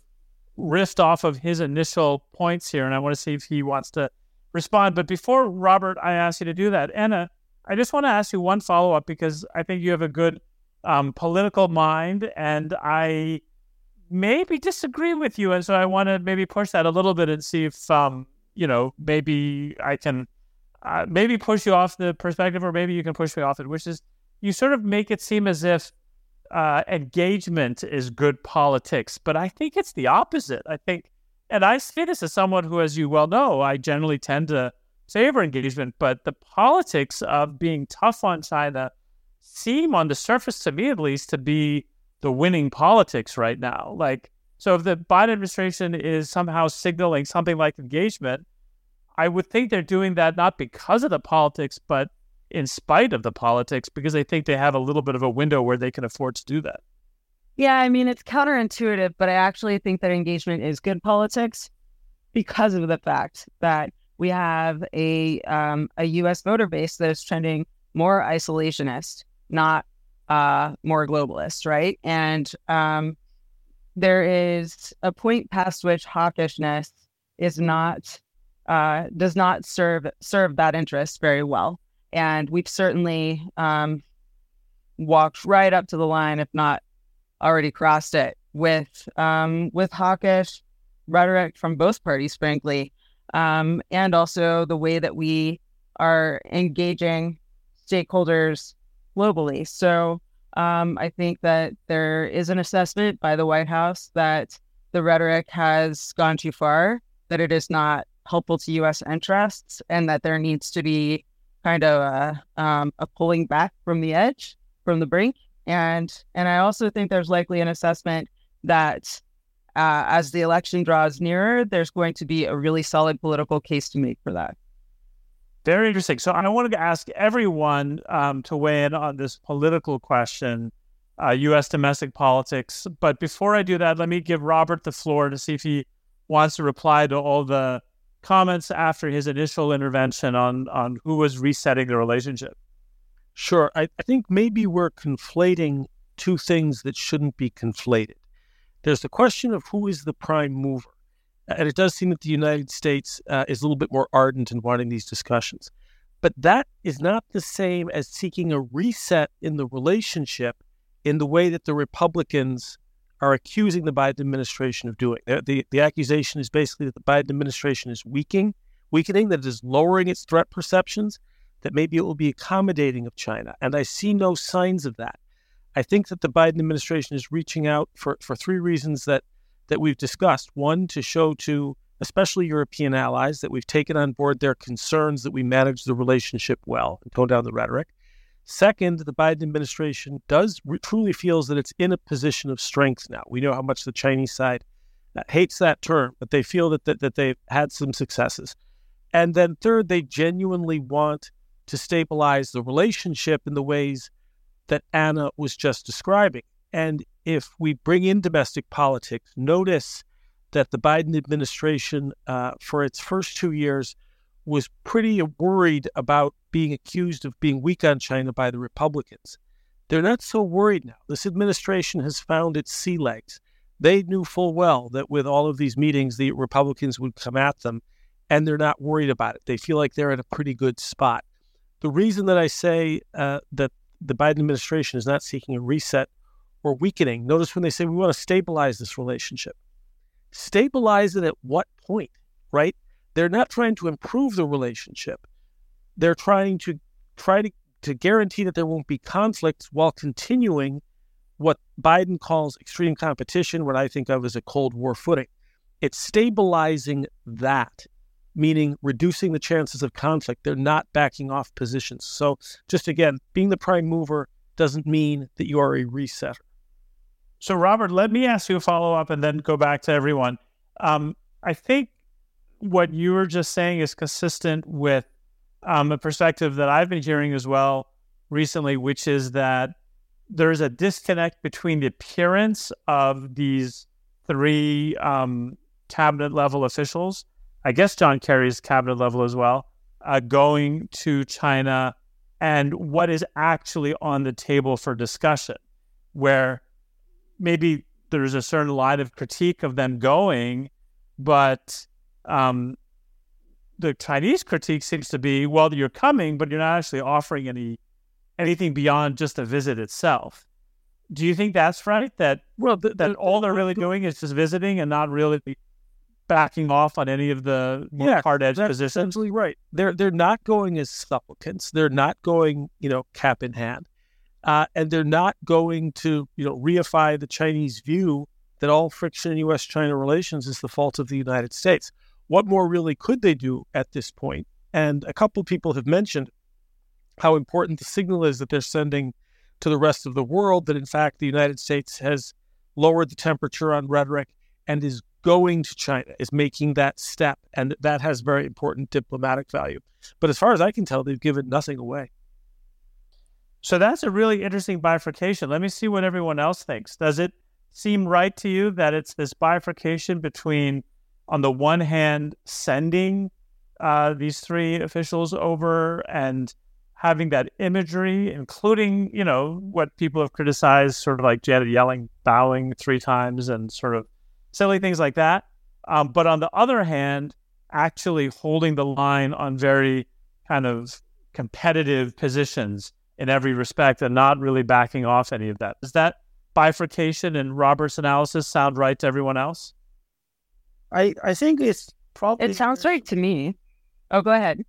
riffed off of his initial points here, and I want to see if he wants to respond. But before Robert, I ask you to do that, Anna, I just want to ask you one follow up because I think you have a good um, political mind, and I maybe disagree with you, and so I want to maybe push that a little bit and see if um, you know maybe I can uh, maybe push you off the perspective, or maybe you can push me off it, which is you sort of make it seem as if uh, engagement is good politics, but I think it's the opposite. I think, and I see this as someone who, as you well know, I generally tend to favor engagement, but the politics of being tough on China seem, on the surface to me at least, to be the winning politics right now. Like, so if the Biden administration is somehow signaling something like engagement, I would think they're doing that not because of the politics, but in spite of the politics, because they think they have a little bit of a window where they can afford to do that. Yeah, I mean, it's counterintuitive, but I actually think that engagement is good politics because of the fact that we have a um, a U.S. voter base that is trending more isolationist, not uh, more globalist, right? And um, there is a point past which hawkishness is not uh, does not serve serve that interest very well, and we've certainly um, walked right up to the line, if not already crossed it, with um, with hawkish rhetoric from both parties, frankly, um, and also the way that we are engaging stakeholders globally. So um, I think that there is an assessment by the White House that the rhetoric has gone too far, that it is not helpful to U.S. interests, and that there needs to be kind of a, um, a pulling back from the edge, from the brink. And and I also think there's likely an assessment that uh, as the election draws nearer, there's going to be a really solid political case to make for that. Very interesting. So I wanted to ask everyone um, to weigh in on this political question, uh, U.S. domestic politics. But before I do that, let me give Robert the floor to see if he wants to reply to all the comments after his initial intervention on on who was resetting the relationship. Sure. I, I think maybe we're conflating two things that shouldn't be conflated. There's the question of who is the prime mover. And it does seem that the United States uh, is a little bit more ardent in wanting these discussions. But that is not the same as seeking a reset in the relationship in the way that the Republicans are accusing the Biden administration of doing. The, the, accusation is basically that the Biden administration is weakening, weakening, that it is lowering its threat perceptions, that maybe it will be accommodating of China. And I see no signs of that. I think that the Biden administration is reaching out for, for three reasons that, that we've discussed. One, to show to especially European allies that we've taken on board their concerns that we manage the relationship well and tone down the rhetoric. Second, the Biden administration does truly feels that it's in a position of strength now. We know how much the Chinese side uh, hates that term, but they feel that, that, that they've had some successes. And then third, they genuinely want to stabilize the relationship in the ways that Anna was just describing. And if we bring in domestic politics, notice that the Biden administration, uh, for its first two years, was pretty worried about being accused of being weak on China by the Republicans. They're not so worried now. This administration has found its sea legs. They knew full well that with all of these meetings, the Republicans would come at them, and they're not worried about it. They feel like they're in a pretty good spot. The reason that I say uh, that the Biden administration is not seeking a reset or weakening, notice when they say we want to stabilize this relationship. Stabilize it at what point, right? They're not trying to improve the relationship. They're trying to try to, to guarantee that there won't be conflicts while continuing what Biden calls extreme competition, what I think of as a Cold War footing. It's stabilizing that, meaning reducing the chances of conflict. They're not backing off positions. So, just again, being the prime mover doesn't mean that you are a resetter. So, Robert, let me ask you a follow up and then go back to everyone. Um, I think what you were just saying is consistent with um, a perspective that I've been hearing as well recently, which is that there's a disconnect between the appearance of these three um, cabinet level officials, I guess John Kerry's cabinet level as well, uh, going to China and what is actually on the table for discussion, where maybe there's a certain line of critique of them going, but um, the Chinese critique seems to be, well, you're coming, but you're not actually offering any anything beyond just a visit itself. Do you think that's right? That well, the, that the, all they're really the, doing is just visiting and not really backing off on any of the yeah, hard edge positions. Absolutely right. They're they're not going as supplicants. They're not going, you know, cap in hand, uh, and they're not going to, you know, reify the Chinese view that all friction in U.S.-China relations is the fault of the United States. What more really could they do at this point? And a couple of people have mentioned how important the signal is that they're sending to the rest of the world that, in fact, the United States has lowered the temperature on rhetoric and is going to China, is making that step. And that has very important diplomatic value. But as far as I can tell, they've given nothing away. So that's a really interesting bifurcation. Let me see what everyone else thinks. Does it seem right to you that it's this bifurcation between, on the one hand, sending uh, these three officials over and having that imagery, including, you know, what people have criticized, sort of like Janet Yellen, bowing three times and sort of silly things like that. Um, but on the other hand, actually holding the line on very kind of competitive positions in every respect and not really backing off any of that. Does that bifurcation and Robert's analysis sound right to everyone else? I, I think it's probably. It sounds right to me. Oh, go ahead.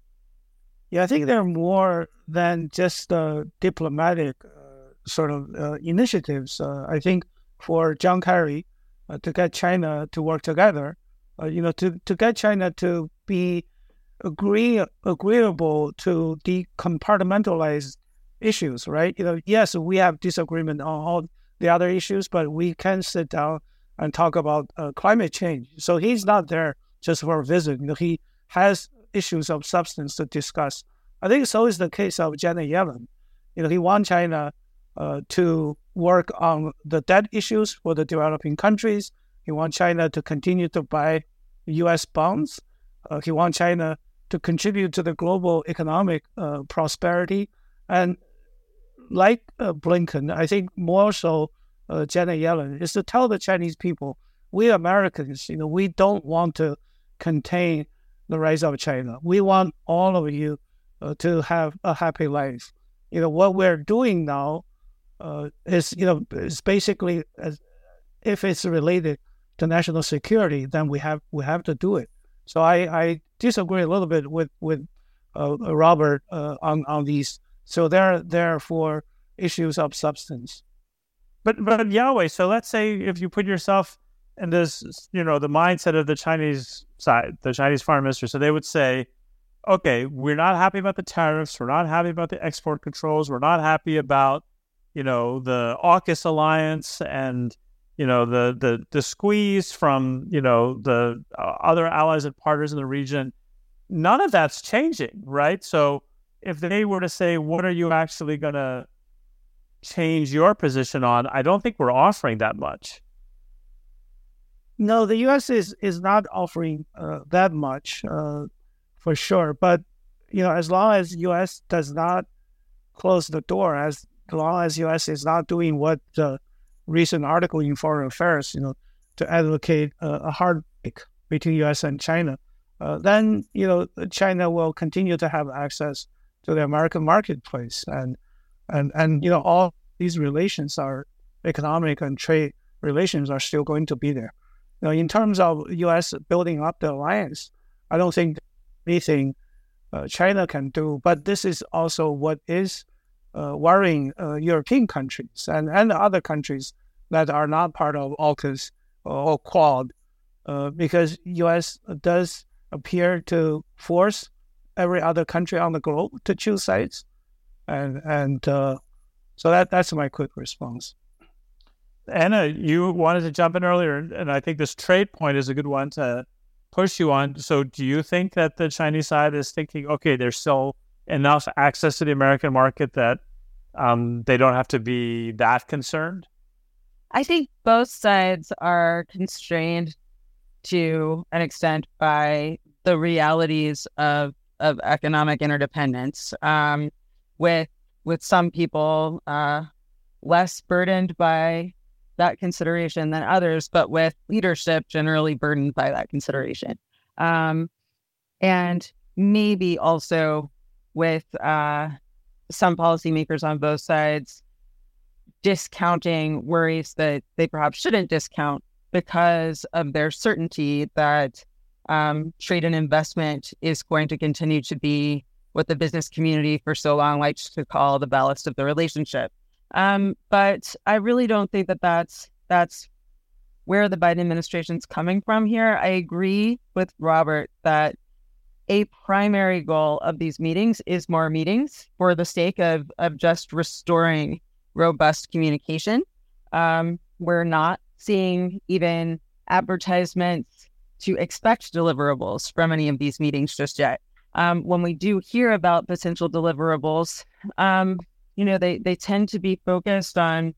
Yeah, I think there are more than just uh, diplomatic uh, sort of uh, initiatives. Uh, I think for John Kerry uh, to get China to work together, uh, you know, to, to get China to be agree agreeable to decompartmentalize issues, right? You know, yes, we have disagreement on all the other issues, but we can sit down and talk about climate change. So he's not there just for a visit. You know, he has issues of substance to discuss. I think so is the case of Janet Yellen. You know, he wants China uh, to work on the debt issues for the developing countries. He wants China to continue to buy U.S. bonds. Uh, he wants China to contribute to the global economic uh, prosperity. And like uh, Blinken, I think more so uh, Janet Yellen is to tell the Chinese people, we Americans, you know, we don't want to contain the rise of China. We want all of you uh, to have a happy life. You know what we're doing now uh, is you know is basically as, if it's related to national security, then we have we have to do it. So I, I disagree a little bit with with uh, Robert uh, on on these. So there for issues of substance. But but Yawei, so let's say if you put yourself in this, you know, the mindset of the Chinese side, the Chinese foreign minister. So they would say, okay, we're not happy about the tariffs. We're not happy about the export controls. We're not happy about, you know, the AUKUS alliance and you know the the the squeeze from you know the uh, other allies and partners in the region none of that's changing right? So if they were to say what are you actually going to change your position on? I don't think we're offering that much. No the us is is not offering uh, that much uh, for sure. But you know as long as us does not close the door as as us is not doing what the recent article in Foreign Affairs, you know, to advocate a, a hard break between U.S. and China, uh, then you know China will continue to have access to the American marketplace, and and and you know all these relations are economic and trade relations are still going to be there. Know, in terms of U.S. building up the alliance, I don't think anything uh, China can do. But this is also what is worrying uh, European countries and, and other countries that are not part of AUKUS or Quad, uh, because U.S. does appear to force every other country on the globe to choose sides, and and uh, so that that's my quick response. Anna, you wanted to jump in earlier, and I think this trade point is a good one to push you on. So, do you think that the Chinese side is thinking, okay, they're still enough access to the American market that um, they don't have to be that concerned? I think both sides are constrained to an extent by the realities of of economic interdependence. Um, with with some people uh, less burdened by that consideration than others, but with leadership generally burdened by that consideration. Um, and maybe also with uh, some policymakers on both sides discounting worries that they perhaps shouldn't discount because of their certainty that um, trade and investment is going to continue to be what the business community for so long likes to call the ballast of the relationship. Um, but I really don't think that that's that's where the Biden administration's coming from here. I agree with Robert that a primary goal of these meetings is more meetings for the sake of, of just restoring robust communication. Um, we're not seeing even advertisements to expect deliverables from any of these meetings just yet. Um, when we do hear about potential deliverables, um, you know, they, they tend to be focused on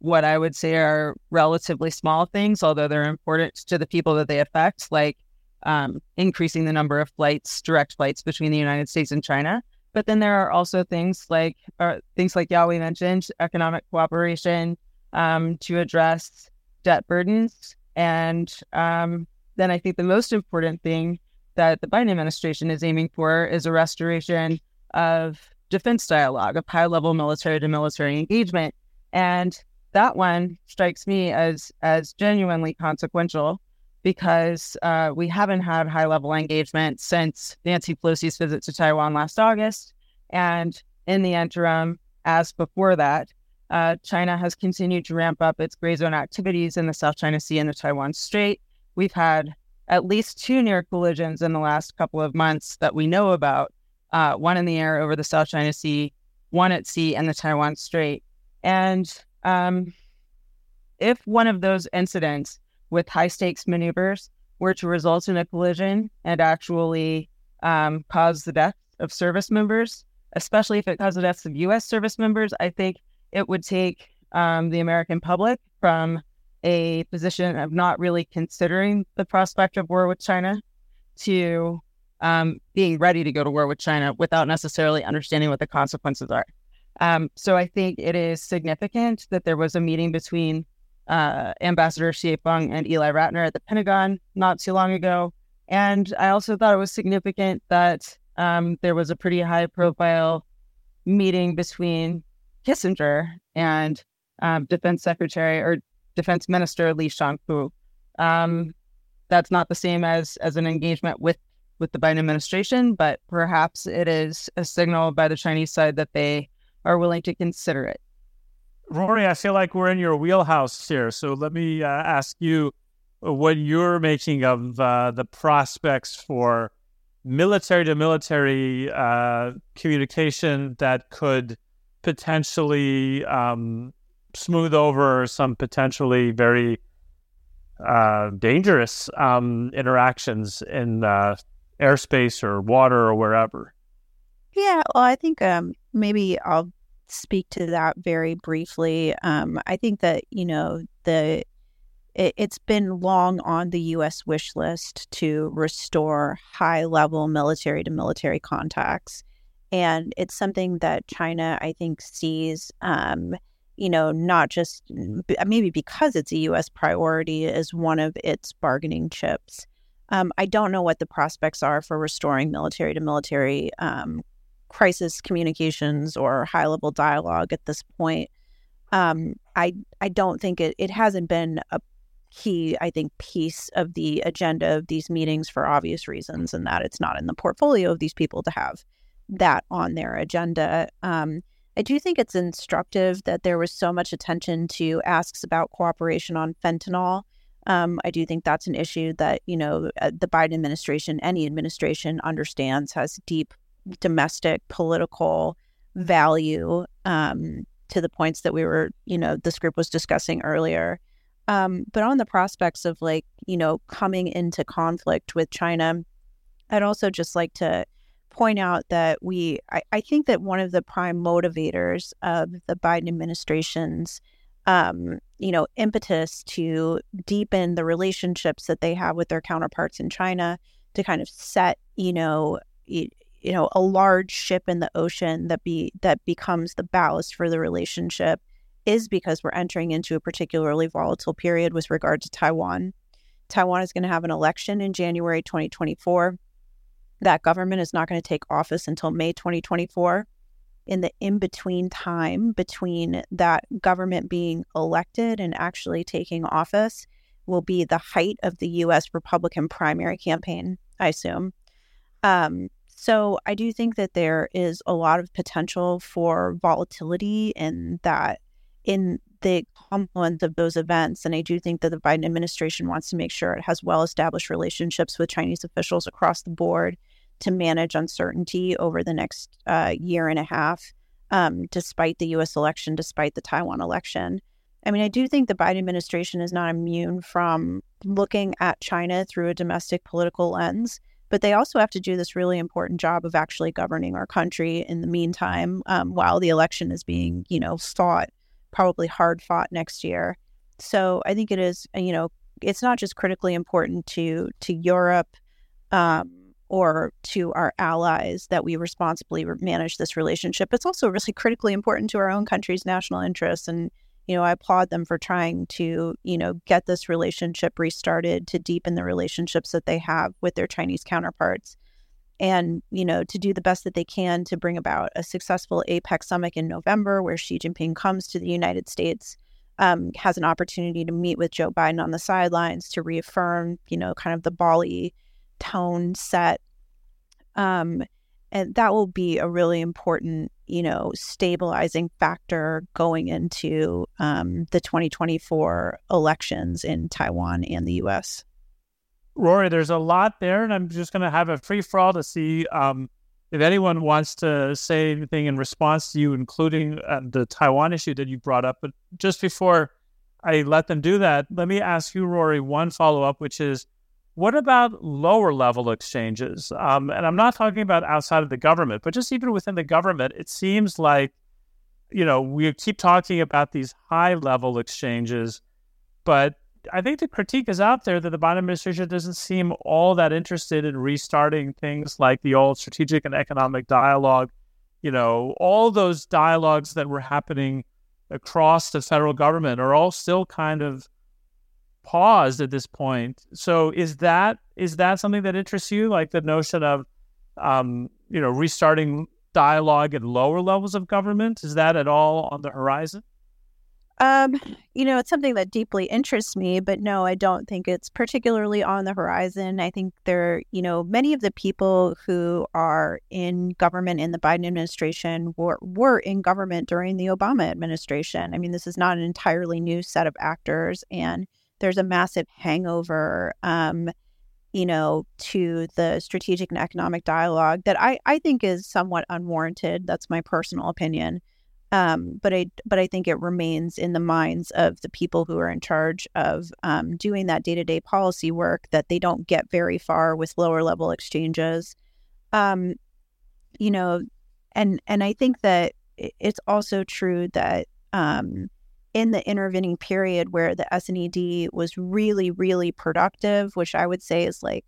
what I would say are relatively small things, although they're important to the people that they affect, like um, increasing the number of flights, direct flights between the United States and China. But then there are also things like uh, things like Yawei mentioned, economic cooperation um, to address debt burdens, and um, then I think the most important thing that the Biden administration is aiming for is a restoration of defense dialogue, of high-level military to military engagement, and that one strikes me as as genuinely consequential because uh, we haven't had high level engagement since Nancy Pelosi's visit to Taiwan last August. And in the interim, as before that, uh, China has continued to ramp up its gray zone activities in the South China Sea and the Taiwan Strait. We've had at least two near collisions in the last couple of months that we know about uh, one in the air over the South China Sea, one at sea in the Taiwan Strait. And um, if one of those incidents with high stakes maneuvers were to result in a collision and actually um, cause the death of service members, especially if it caused the deaths of U.S. service members, I think it would take um, the American public from a position of not really considering the prospect of war with China to um, being ready to go to war with China without necessarily understanding what the consequences are. Um, so I think it is significant that there was a meeting between uh, Ambassador Xie Feng and Eli Ratner at the Pentagon not too long ago. And I also thought it was significant that um, there was a pretty high profile meeting between Kissinger and um, Defense Secretary or Defense Minister Li Shangfu. Um, that's not the same as as an engagement with with the Biden administration, but perhaps it is a signal by the Chinese side that they are willing to consider it. Rorry, I feel like we're in your wheelhouse here. So let me uh, ask you what you're making of uh, the prospects for military to military uh, communication that could potentially um, smooth over some potentially very uh, dangerous um, interactions in uh, airspace or water or wherever. Yeah, well, I think um, maybe I'll speak to that very briefly. Um, I think that you know the it, has been long on the U.S. wish list to restore high level military to military contacts, and it's something that China, I think, sees. Um, you know, not just maybe because it's a U.S. priority as one of its bargaining chips. Um, I don't know what the prospects are for restoring military to military um, crisis communications or high level dialogue at this point. Um, I I don't think it it hasn't been a key I think piece of the agenda of these meetings for obvious reasons, and that it's not in the portfolio of these people to have that on their agenda. Um, I do think it's instructive that there was so much attention to asks about cooperation on fentanyl. Um, I do think that's an issue that you know uh, the Biden administration, any administration, understands has deep domestic political value um, to the points that we were, you know, this group was discussing earlier. Um, but on the prospects of like, you know, coming into conflict with China, I'd also just like to point out that we, I, I think that one of the prime motivators of the Biden administration's, um, you know, impetus to deepen the relationships that they have with their counterparts in China to kind of set, you know, you know a large ship in the ocean that be that becomes the ballast for the relationship is because we're entering into a particularly volatile period with regard to Taiwan. Taiwan is going to have an election in January 2024. That government is not going to take office until May 2024. In the in between time between that government being elected and actually taking office will be the height of the US Republican primary campaign, I assume. Um, so I do think that there is a lot of potential for volatility in that in the confluence of those events. And I do think that the Biden administration wants to make sure it has well established relationships with Chinese officials across the board to manage uncertainty over the next uh, year and a half, um, despite the US election, despite the Taiwan election. I mean, I do think the Biden administration is not immune from looking at China through a domestic political lens but they also have to do this really important job of actually governing our country in the meantime um, while the election is being you know fought probably hard fought next year. So i think it is you know it's not just critically important to to europe um, or to our allies that we responsibly manage this relationship. It's also really critically important to our own country's national interests and you know, I applaud them for trying to, you know, get this relationship restarted to deepen the relationships that they have with their Chinese counterparts and, you know, to do the best that they can to bring about a successful APEC summit in November where Xi Jinping comes to the United States, um, has an opportunity to meet with Joe Biden on the sidelines to reaffirm, you know, kind of the Bali tone set. Um, and that will be a really important you know stabilizing factor going into um, the 2024 elections in taiwan and the us rorry there's a lot there and i'm just going to have a free for all to see um, if anyone wants to say anything in response to you including uh, the taiwan issue that you brought up but just before i let them do that let me ask you rorry one follow-up which is what about lower level exchanges? Um, and I'm not talking about outside of the government, but just even within the government, it seems like, you know, we keep talking about these high level exchanges, but I think the critique is out there that the Biden administration doesn't seem all that interested in restarting things like the old strategic and economic dialogue. You know, all those dialogues that were happening across the federal government are all still kind of paused at this point. So is that is that something that interests you, like the notion of um, you know restarting dialogue at lower levels of government? Is that at all on the horizon? Um, you know, it's something that deeply interests me, but no, I don't think it's particularly on the horizon. I think there, you know, many of the people who are in government in the Biden administration were, were in government during the Obama administration. I mean, this is not an entirely new set of actors. And there's a massive hangover, um, you know, to the strategic and economic dialogue that I, I think is somewhat unwarranted. That's my personal opinion. Um, but I but I think it remains in the minds of the people who are in charge of um, doing that day to day policy work that they don't get very far with lower level exchanges. Um, you know, and and I think that it's also true that um, in the intervening period where the S&ED was really really productive, which I would say is like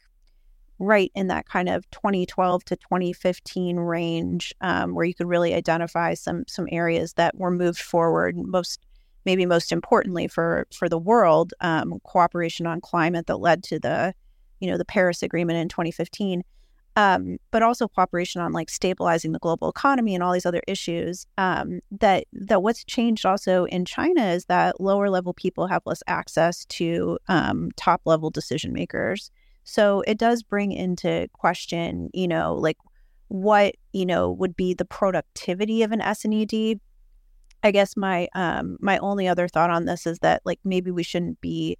right in that kind of 2012 to 2015 range um, where you could really identify some some areas that were moved forward most maybe most importantly for for the world um, cooperation on climate that led to the you know the paris agreement in 2015 um, but also cooperation on like stabilizing the global economy and all these other issues um, that that what's changed also in china is that lower level people have less access to um, top level decision makers so it does bring into question, you know, like what, you know, would be the productivity of an S&ED. I guess my um my only other thought on this is that like maybe we shouldn't be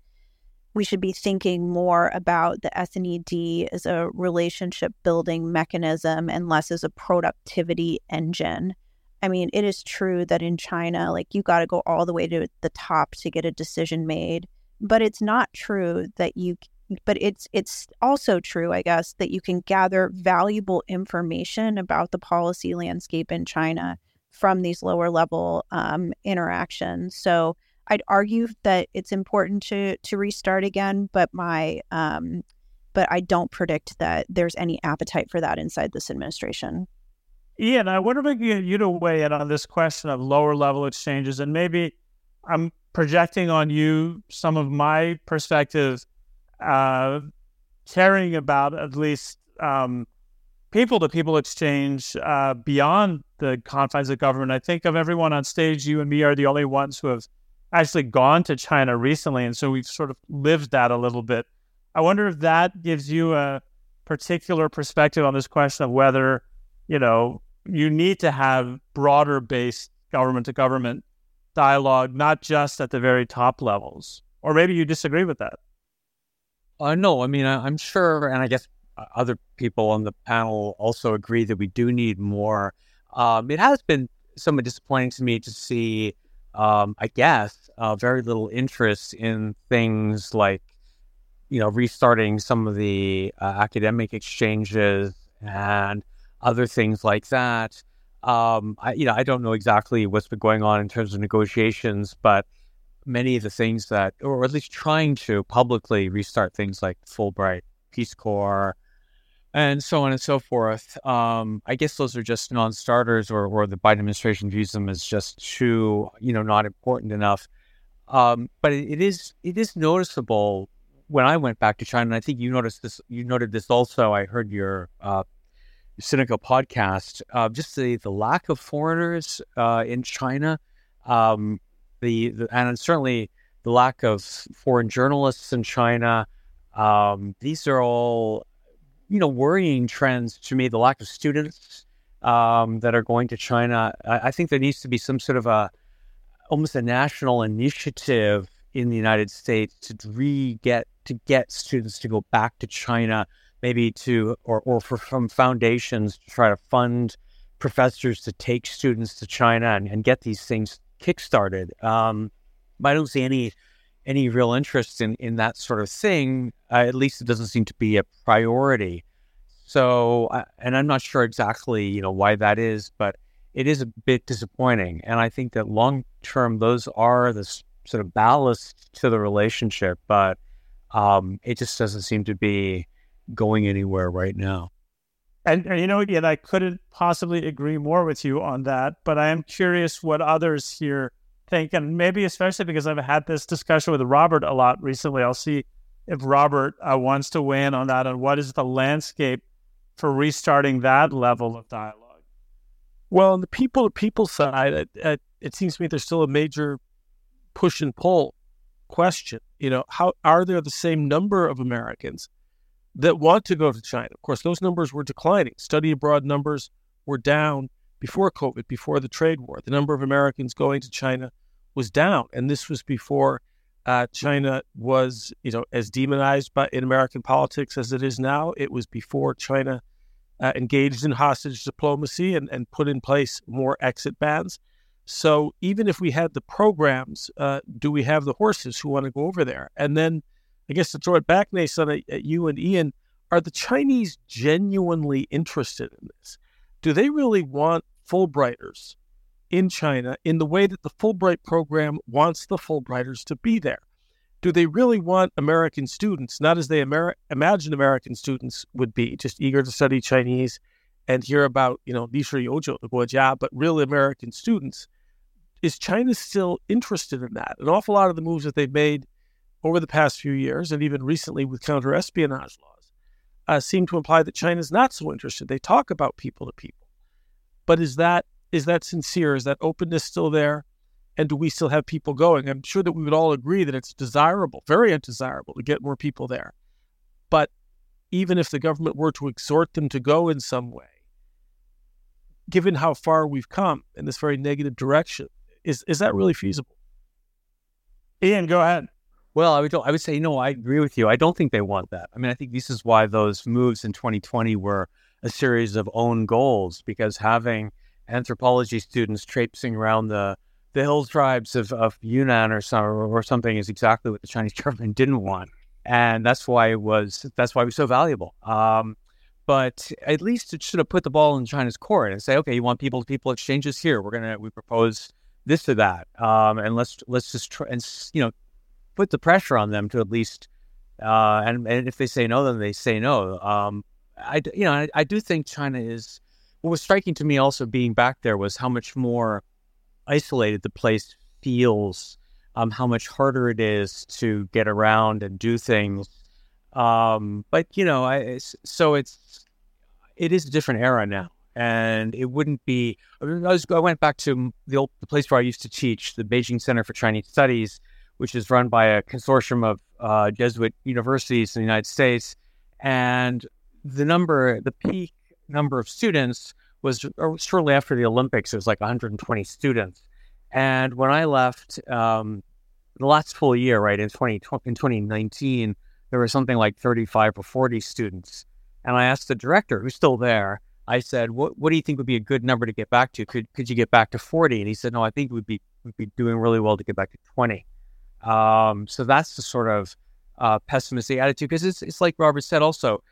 we should be thinking more about the S&ED as a relationship building mechanism and less as a productivity engine. I mean, it is true that in China, like you got to go all the way to the top to get a decision made, but it's not true that you but it's it's also true i guess that you can gather valuable information about the policy landscape in china from these lower level um, interactions so i'd argue that it's important to to restart again but my um, but i don't predict that there's any appetite for that inside this administration ian i wonder if I get you to weigh in on this question of lower level exchanges and maybe i'm projecting on you some of my perspective uh, caring about at least um, people to people exchange uh, beyond the confines of government. I think of everyone on stage, you and me are the only ones who have actually gone to China recently. And so we've sort of lived that a little bit. I wonder if that gives you a particular perspective on this question of whether, you know, you need to have broader based government to government dialogue, not just at the very top levels. Or maybe you disagree with that. Uh, no, I mean, I, am sure, and I guess uh, other people on the panel also agree that we do need more. Um, it has been somewhat disappointing to me to see, um, I guess, uh, very little interest in things like, you know, restarting some of the uh, academic exchanges and other things like that. Um, I, you know, I don't know exactly what's been going on in terms of negotiations, but many of the things that, or at least trying to publicly restart things like Fulbright, Peace Corps, and so on and so forth. Um, I guess those are just non-starters, or or the Biden administration views them as just too, you know, not important enough. Um, but it, it is it is noticeable when I went back to China. And I think you noticed this. You noted this also. I heard your uh, Sinica podcast. Uh, just the the lack of foreigners uh, in China. Um, the, the and certainly the lack of foreign journalists in China. Um, these are all, you know, worrying trends to me. The lack of students um, that are going to China. I, I, think there needs to be some sort of a almost a national initiative in the United States to re get to get students to go back to China, maybe to or or for from foundations to try to fund professors to take students to China and, and get these things kickstarted. Um, but I don't see any any real interest in in that sort of thing. Uh, at least it doesn't seem to be a priority. So, uh, and I'm not sure exactly you know why that is, but it is a bit disappointing. And I think that long term, those are the sort of ballast to the relationship, but um, it just doesn't seem to be going anywhere right now. And, and, you know, yet I couldn't possibly agree more with you on that. But I am curious what others here think, and maybe especially because I've had this discussion with Robert a lot recently. I'll see if Robert uh, wants to weigh in on that and what is the landscape for restarting that level of dialogue. Well, on the people people side, it, it seems to me there's still a major push and pull question. You know, how are there the same number of Americans that want to go to China. Of course, those numbers were declining. Study abroad numbers were down before COVID, before the trade war. The number of Americans going to China was down, and this was before uh, China was, you know, as demonized by in American politics as it is now. It was before China uh, engaged in hostage diplomacy and, and put in place more exit bans. So even if we had the programs, uh, do we have the horses who want to go over there? And then, I guess to throw it back, Neysun, at, at you and Ian, are the Chinese genuinely interested in this? Do they really want Fulbrighters in China in the way that the Fulbright program wants the Fulbrighters to be there? Do they really want American students, not as they imagine American students would be, just eager to study Chinese and hear about, you know, Nisha Yojo, the job, but real American students? Is China still interested in that? An awful lot of the moves that they've made over the past few years, and even recently with counterespionage laws, uh, seem to imply that China's not so interested. They talk about people to people but is that is that sincere? Is that openness still there? And do we still have people going? I'm sure that we would all agree that it's desirable, very undesirable, to get more people there. But even if the government were to exhort them to go in some way, given how far we've come in this very negative direction, is is that really feasible? Ian, go ahead. Well, I would I would say no. I agree with you. I don't think they want that. I mean, I think this is why those moves in 2020 were a series of own goals because having anthropology students traipsing around the the hill tribes of, of Yunnan or, some, or something is exactly what the Chinese (laughs) government didn't want, and that's why it was that's why it was so valuable. Um, but at least it should have put the ball in China's court and say, okay, you want people to people exchanges here. We're gonna we propose this to that, um, and let's let's just try and you know put the pressure on them to at least, uh, and, and if they say no, then they say no. Um, I, you know, I, I, do think China is. What was striking to me also being back there was how much more isolated the place feels, um, how much harder it is to get around and do things. Um, but you know, I, so it's it is a different era now, and it wouldn't be. I, was, I went back to the old the place where I used to teach, the Beijing Center for Chinese Studies, which is run by a consortium of uh, Jesuit universities in the United States. And the number, the peak number of students was shortly after the Olympics. It was like 120 students. And when I left, um, the last full year, right in 20, in 2019, there was something like 35 or 40 students. And I asked the director, who's still there, I said, "What what do you think would be a good number to get back to? Could could you get back to 40?" And he said, "No, I think we'd be we'd be doing really well to get back to 20." Um, so that's the sort of uh, pessimistic attitude because it's it's like Robert said also,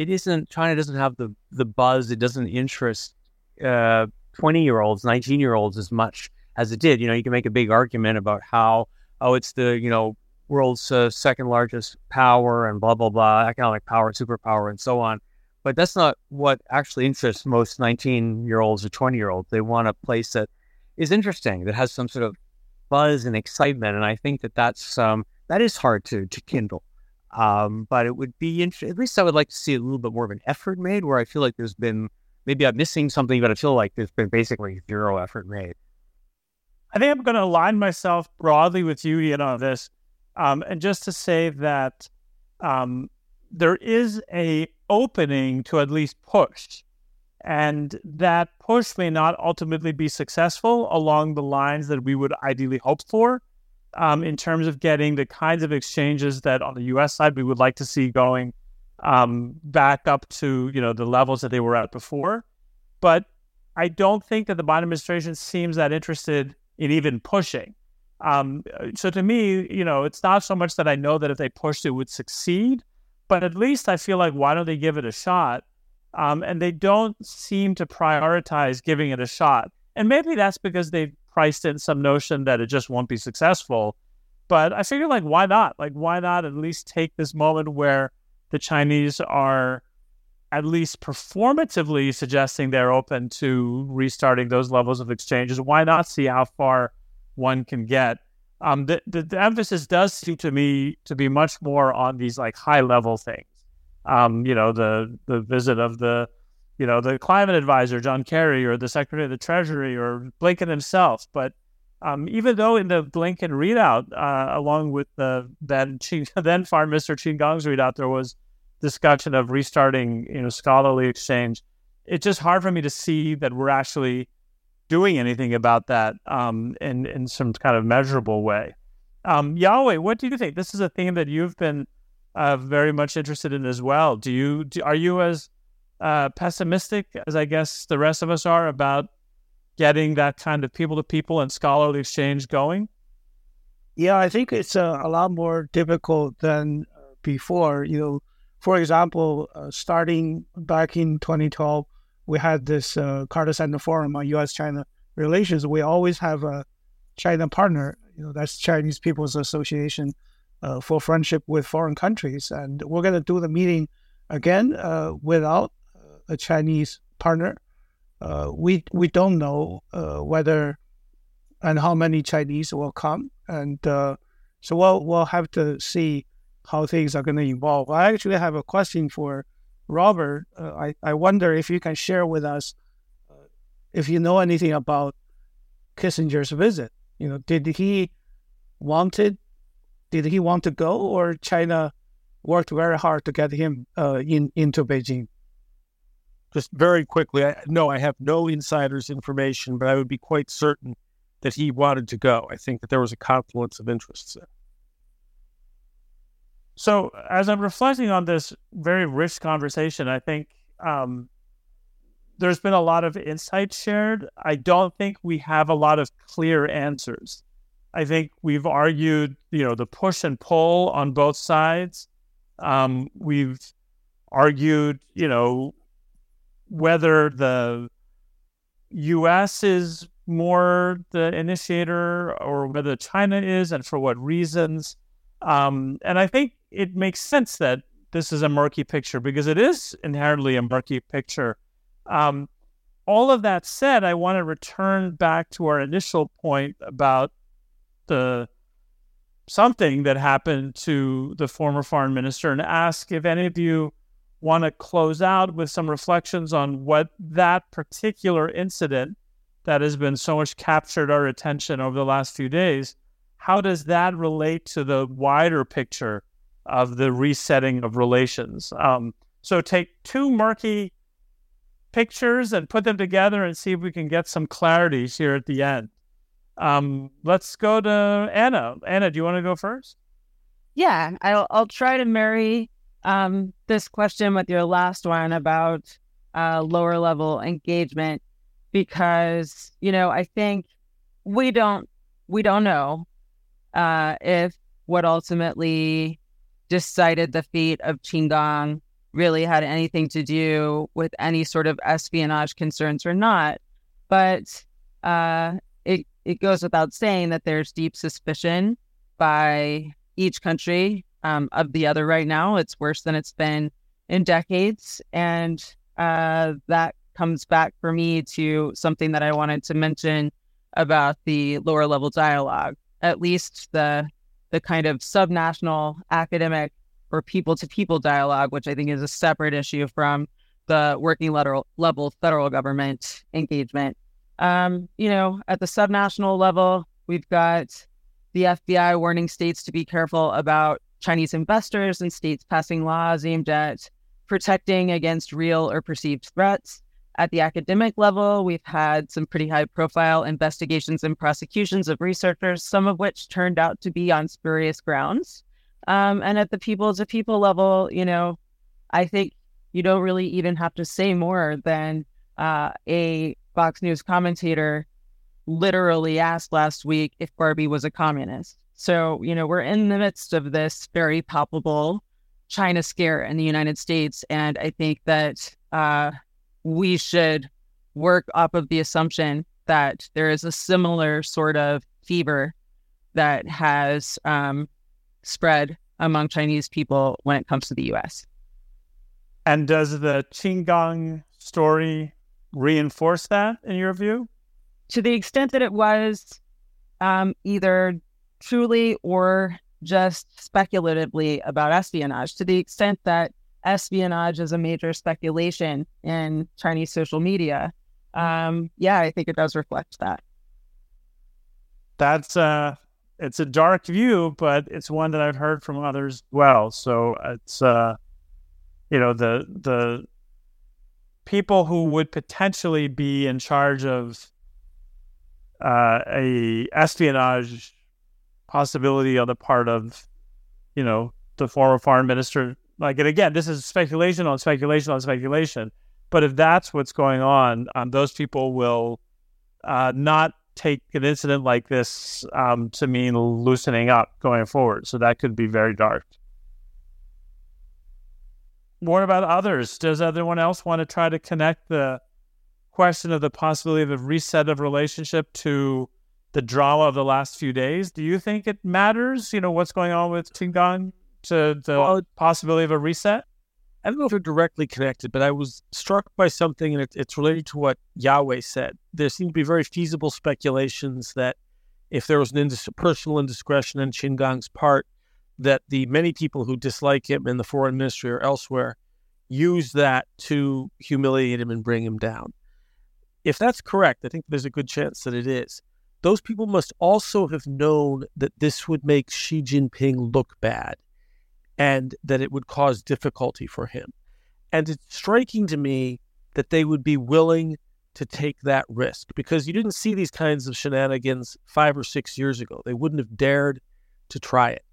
it isn't China doesn't have the the buzz, it doesn't interest twenty uh, year olds, nineteen year olds as much as it did. You know, you can make a big argument about how oh it's the you know world's uh, second largest power and blah blah blah economic power, superpower, and so on. But that's not what actually interests most 19 year olds or 20 year olds. They want a place that is interesting, that has some sort of buzz and excitement. And I think that that's um, that is hard to to kindle. Um, but it would be interesting. At least I would like to see a little bit more of an effort made. Where I feel like there's been maybe I'm missing something, but I feel like there's been basically zero effort made. I think I'm going to align myself broadly with you, Ian, on this, um, and just to say that um, there is a opening to at least push and that push may not ultimately be successful along the lines that we would ideally hope for um, in terms of getting the kinds of exchanges that on the U.S. side we would like to see going um, back up to you know the levels that they were at before. But I don't think that the Biden administration seems that interested in even pushing. Um, so to me, you know, it's not so much that I know that if they pushed it would succeed, but at least I feel like why don't they give it a shot? Um, and they don't seem to prioritize giving it a shot. And maybe that's because they've priced in some notion that it just won't be successful. But I figure, like, why not? Like, why not at least take this moment where the Chinese are at least performatively suggesting they're open to restarting those levels of exchanges? Why not see how far one can get? Um, the, the, the emphasis does seem to me to be much more on these like high level things um, you know, the the visit of the, you know, the climate advisor John Kerry or the Secretary of the Treasury or Blinken himself. But um, even though in the Blinken readout, uh, along with the then (laughs) then Foreign Minister Qin Gang's readout, there was discussion of restarting, you know, scholarly exchange. It's just hard for me to see that we're actually doing anything about that um, in in some kind of measurable way. Um, Yawei, what do you think? This is a theme that you've been uh, very much interested in as well. Do you do, are you as uh, pessimistic as I guess the rest of us are about getting that kind of people to people and scholarly exchange going? Yeah, I think it's uh, a lot more difficult than before. You know, for example, uh, starting back in 2012, we had this uh, Carter Center Forum on U.S.-China relations. We always have a China partner. You know, that's Chinese People's Association uh, for Friendship with Foreign Countries, and we're going to do the meeting again uh, without a Chinese partner. Uh, we we don't know uh, whether and how many Chinese will come, and uh, so we'll we'll have to see how things are going to evolve. I actually have a question for Robert. Uh, I I wonder if you can share with us uh, if you know anything about Kissinger's visit. You know, did he wanted did he want to go, or China worked very hard to get him uh, in into Beijing? Just very quickly, I, no, I have no insider's information, but I would be quite certain that he wanted to go. I think that there was a confluence of interests there. So, as I'm reflecting on this very rich conversation, I think um, there's been a lot of insight shared. I don't think we have a lot of clear answers. I think we've argued, you know, the push and pull on both sides. Um, we've argued, you know, whether the U.S. is more the initiator or whether China is, and for what reasons. Um, and I think it makes sense that this is a murky picture because it is inherently a murky picture. Um, all of that said, I want to return back to our initial point about the something that happened to the former foreign minister and ask if any of you want to close out with some reflections on what that particular incident that has been so much captured our attention over the last few days how does that relate to the wider picture of the resetting of relations? Um, so take two murky pictures and put them together and see if we can get some clarity here at the end. Um, let's go to Anna. Anna, do you want to go first? Yeah, I'll, I'll try to marry um, this question with your last one about uh, lower level engagement because you know I think we don't we don't know uh, if what ultimately decided the fate of Qin Gang really had anything to do with any sort of espionage concerns or not. But uh, it it goes without saying that there's deep suspicion by each country um, of the other right now. It's worse than it's been in decades, and uh, that comes back for me to something that I wanted to mention about the lower level dialogue at least the the kind of subnational academic or people to people dialogue, which I think is a separate issue from the working level, level federal government engagement. Um, you know, at the subnational level, we've got the FBI warning states to be careful about Chinese investors and states passing laws aimed at protecting against real or perceived threats. At the academic level, we've had some pretty high profile investigations and prosecutions of researchers, some of which turned out to be on spurious grounds. Um, and at the people to people level, you know, I think you don't really even have to say more than uh, a Fox News commentator literally asked last week if Barbie was a communist. So, you know, we're in the midst of this very palpable China scare in the United States. And I think that uh, we should work off of the assumption that there is a similar sort of fever that has um, spread among Chinese people when it comes to the U.S. And does the Qin Gang story reinforce that, in your view? To the extent that it was um, either truly or just speculatively about espionage, to the extent that espionage is a major speculation in Chinese social media. Um, yeah, I think it does reflect that. That's uh it's a dark view, but it's one that I've heard from others as well. So it's uh you know the the people who would potentially be in charge of uh, a espionage possibility on the part of you know the former foreign minister like, and again, this is speculation on speculation on speculation. But if that's what's going on, um, those people will uh, not take an incident like this um, to mean loosening up going forward. So that could be very dark. What about others? Does anyone else want to try to connect the question of the possibility of a reset of relationship to the drama of the last few days? Do you think it matters? You know what's going on with Qin Gang to the well, possibility of a reset? I don't know if they're directly connected, but I was struck by something, and it, it's related to what Yawei said. There seem to be very feasible speculations that if there was an indis- personal indiscretion on Qin Gang's part, that the many people who dislike him in the foreign ministry or elsewhere use that to humiliate him and bring him down. If that's correct, I think there's a good chance that it is. Those people must also have known that this would make Xi Jinping look bad and that it would cause difficulty for him. And it's striking to me that they would be willing to take that risk because you didn't see these kinds of shenanigans five or six years ago. They wouldn't have dared to try it.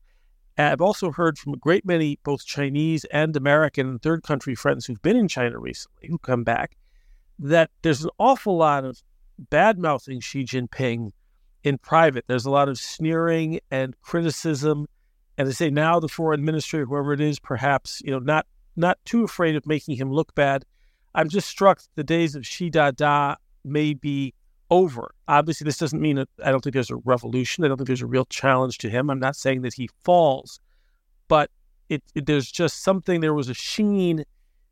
I've also heard from a great many, both Chinese and American and third country friends who've been in China recently, who come back, that there's an awful lot of bad mouthing Xi Jinping in private. There's a lot of sneering and criticism and they say now the foreign ministry, whoever it is, perhaps you know not not too afraid of making him look bad. I'm just struck the days of Xi Dada may be over. Obviously, this doesn't mean that I don't think there's a revolution. I don't think there's a real challenge to him. I'm not saying that he falls, but it, it there's just something. There was a sheen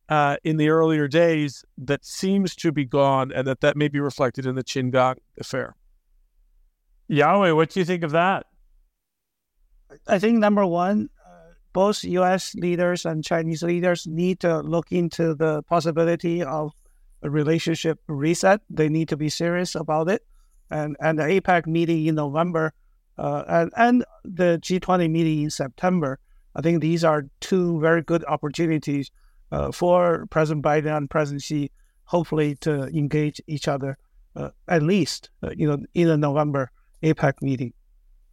uh, in the earlier days that seems to be gone, and that that may be reflected in the Qin Gang affair. Yawei, what do you think of that? I think number one, uh, both U.S. leaders and Chinese leaders need to look into the possibility of a relationship reset. They need to be serious about it, and and the APEC meeting in November, uh, and and the G20 meeting in September. I think these are two very good opportunities uh, for President Biden and President Xi, hopefully to engage each other uh, at least, uh, you know, in the November APEC meeting.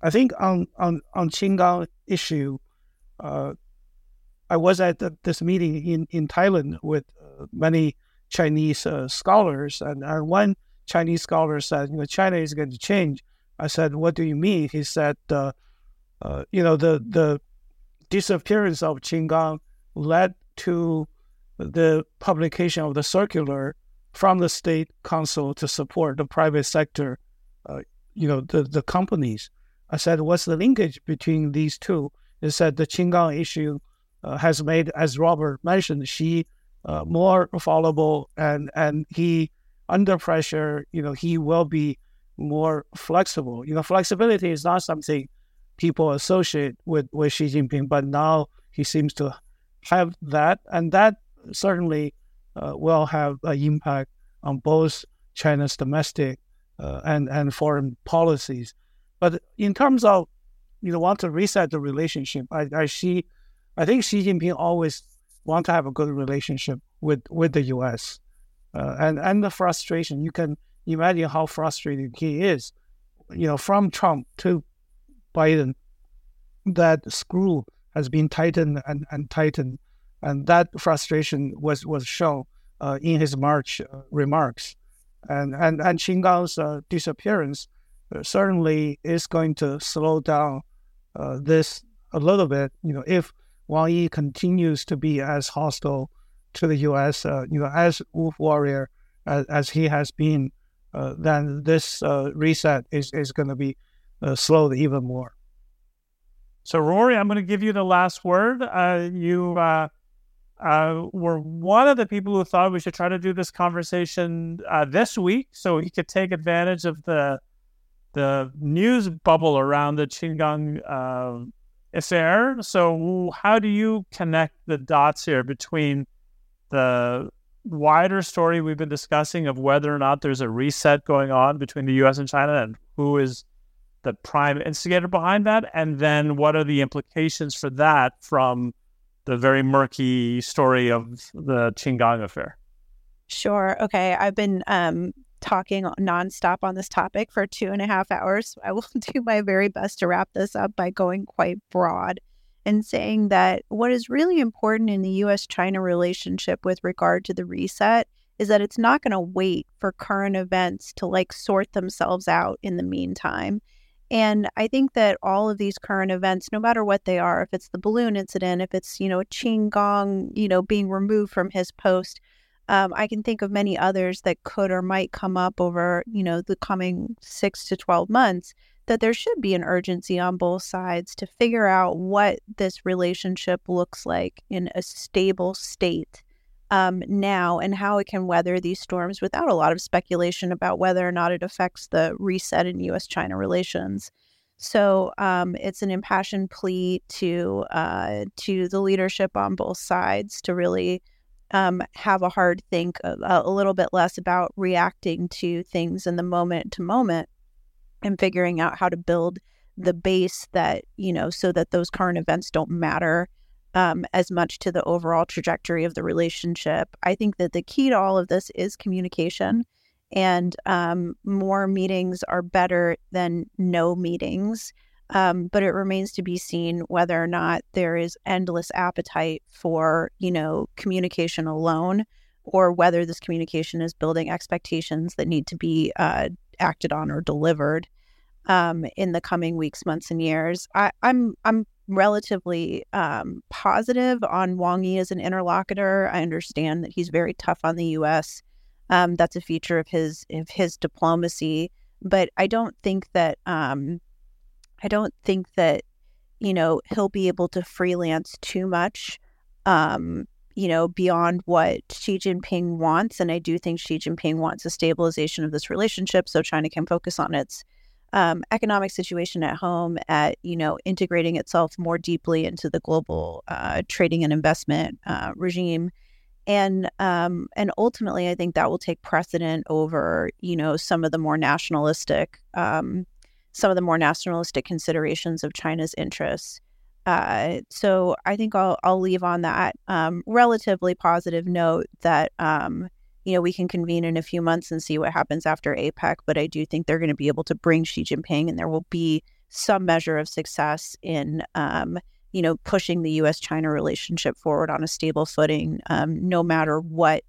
I think on on on Qin Gang issue, uh, I was at the, this meeting in in Thailand with uh, many Chinese uh, scholars, and, and one Chinese scholar said, "You know, China is going to change." I said, "What do you mean?" He said, "You know, the the disappearance of Qin Gang led to the publication of the circular from the state council to support the private sector, uh, you know, the the companies." I said, what's the linkage between these two? He said the Qin Gang issue uh, has made, as Robert mentioned, Xi uh, more fallible and, and he, under pressure, you know, he will be more flexible. You know, flexibility is not something people associate with, with Xi Jinping, but now he seems to have that. And that certainly uh, will have an impact on both China's domestic uh, and, and foreign policies. But in terms of, you know, want to reset the relationship, I, I see, I think Xi Jinping always want to have a good relationship with, with the U.S. Uh, and and the frustration you can imagine how frustrated he is, you know, from Trump to Biden, that screw has been tightened and, and tightened, and that frustration was was shown uh, in his March uh, remarks, and and and Qin Gang's uh, disappearance certainly is going to slow down uh, this a little bit. You know, if Wang Yi continues to be as hostile to the U.S., uh, you know, as wolf warrior as, as he has been, uh, then this uh, reset is is going to be uh, slowed even more. So, Rorry, I'm going to give you the last word. Uh, you uh, were one of the people who thought we should try to do this conversation uh, this week, so he could take advantage of the the news bubble around the Qin Gang uh, affair. So, how do you connect the dots here between the wider story we've been discussing of whether or not there's a reset going on between the U.S. and China, and who is the prime instigator behind that, and then what are the implications for that from the very murky story of the Qin Gang affair? Sure. Okay. I've been um, talking nonstop on this topic for two and a half hours. I will (laughs) do my very best to wrap this up by going quite broad and saying that what is really important in the US China relationship with regard to the reset is that it's not going to wait for current events to like sort themselves out in the meantime. And I think that all of these current events, no matter what they are, if it's the balloon incident, if it's, you know, Qin Gang, you know, being removed from his post, um, I can think of many others that could or might come up over, you know, the coming six to 12 months, that there should be an urgency on both sides to figure out what this relationship looks like in a stable state um, now and how it can weather these storms without a lot of speculation about whether or not it affects the reset in U.S. China relations. So um, it's an impassioned plea to uh, to the leadership on both sides to really um, have a hard think a, a little bit less about reacting to things in the moment to moment and figuring out how to build the base that you know so that those current events don't matter um, as much to the overall trajectory of the relationship. I think that the key to all of this is communication, and um, more meetings are better than no meetings. Um, but it remains to be seen whether or not there is endless appetite for, you know, communication alone, or whether this communication is building expectations that need to be uh, acted on or delivered um, in the coming weeks, months, and years. I, I'm I'm relatively um, positive on Wang Yi as an interlocutor. I understand that he's very tough on the U.S. Um, that's a feature of his of his diplomacy, but I don't think that um, I don't think that you know he'll be able to freelance too much. Um, you know, beyond what Xi Jinping wants. And I do think Xi Jinping wants a stabilization of this relationship so China can focus on its um, economic situation at home, at you know integrating itself more deeply into the global uh, trading and investment uh, regime, and um, and ultimately, I think that will take precedent over you know some of the more nationalistic um, some of the more nationalistic considerations of China's interests. Uh, so I think I'll I'll leave on that um, relatively positive note that um, you know, we can convene in a few months and see what happens after APEC. But I do think they're going to be able to bring Xi Jinping, and there will be some measure of success in, um, you know, pushing the U.S.-China relationship forward on a stable footing, um, no matter what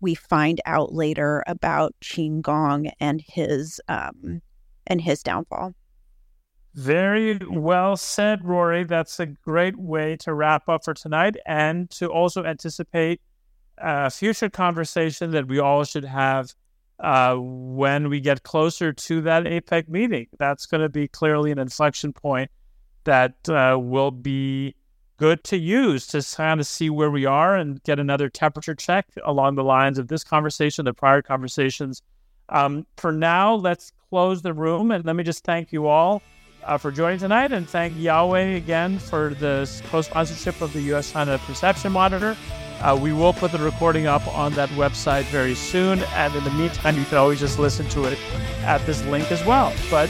we find out later about Qin Gang and his um, and his downfall. Very well said, Rorry. That's a great way to wrap up for tonight and to also anticipate a future conversation that we all should have uh, when we get closer to that APEC meeting. That's going to be clearly an inflection point that uh, will be good to use to kind of see where we are and get another temperature check along the lines of this conversation, the prior conversations. Um, for now, let's close the room and let me just thank you all uh, for joining tonight and thank Yawei again for the co sponsorship of the US China Perception Monitor. Uh, we will put the recording up on that website very soon. And in the meantime, you can always just listen to it at this link as well. But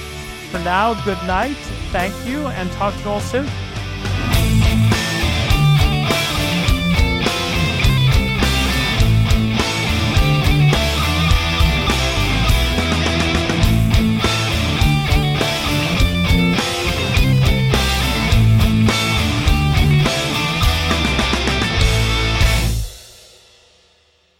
for now, good night. Thank you and talk to you all soon.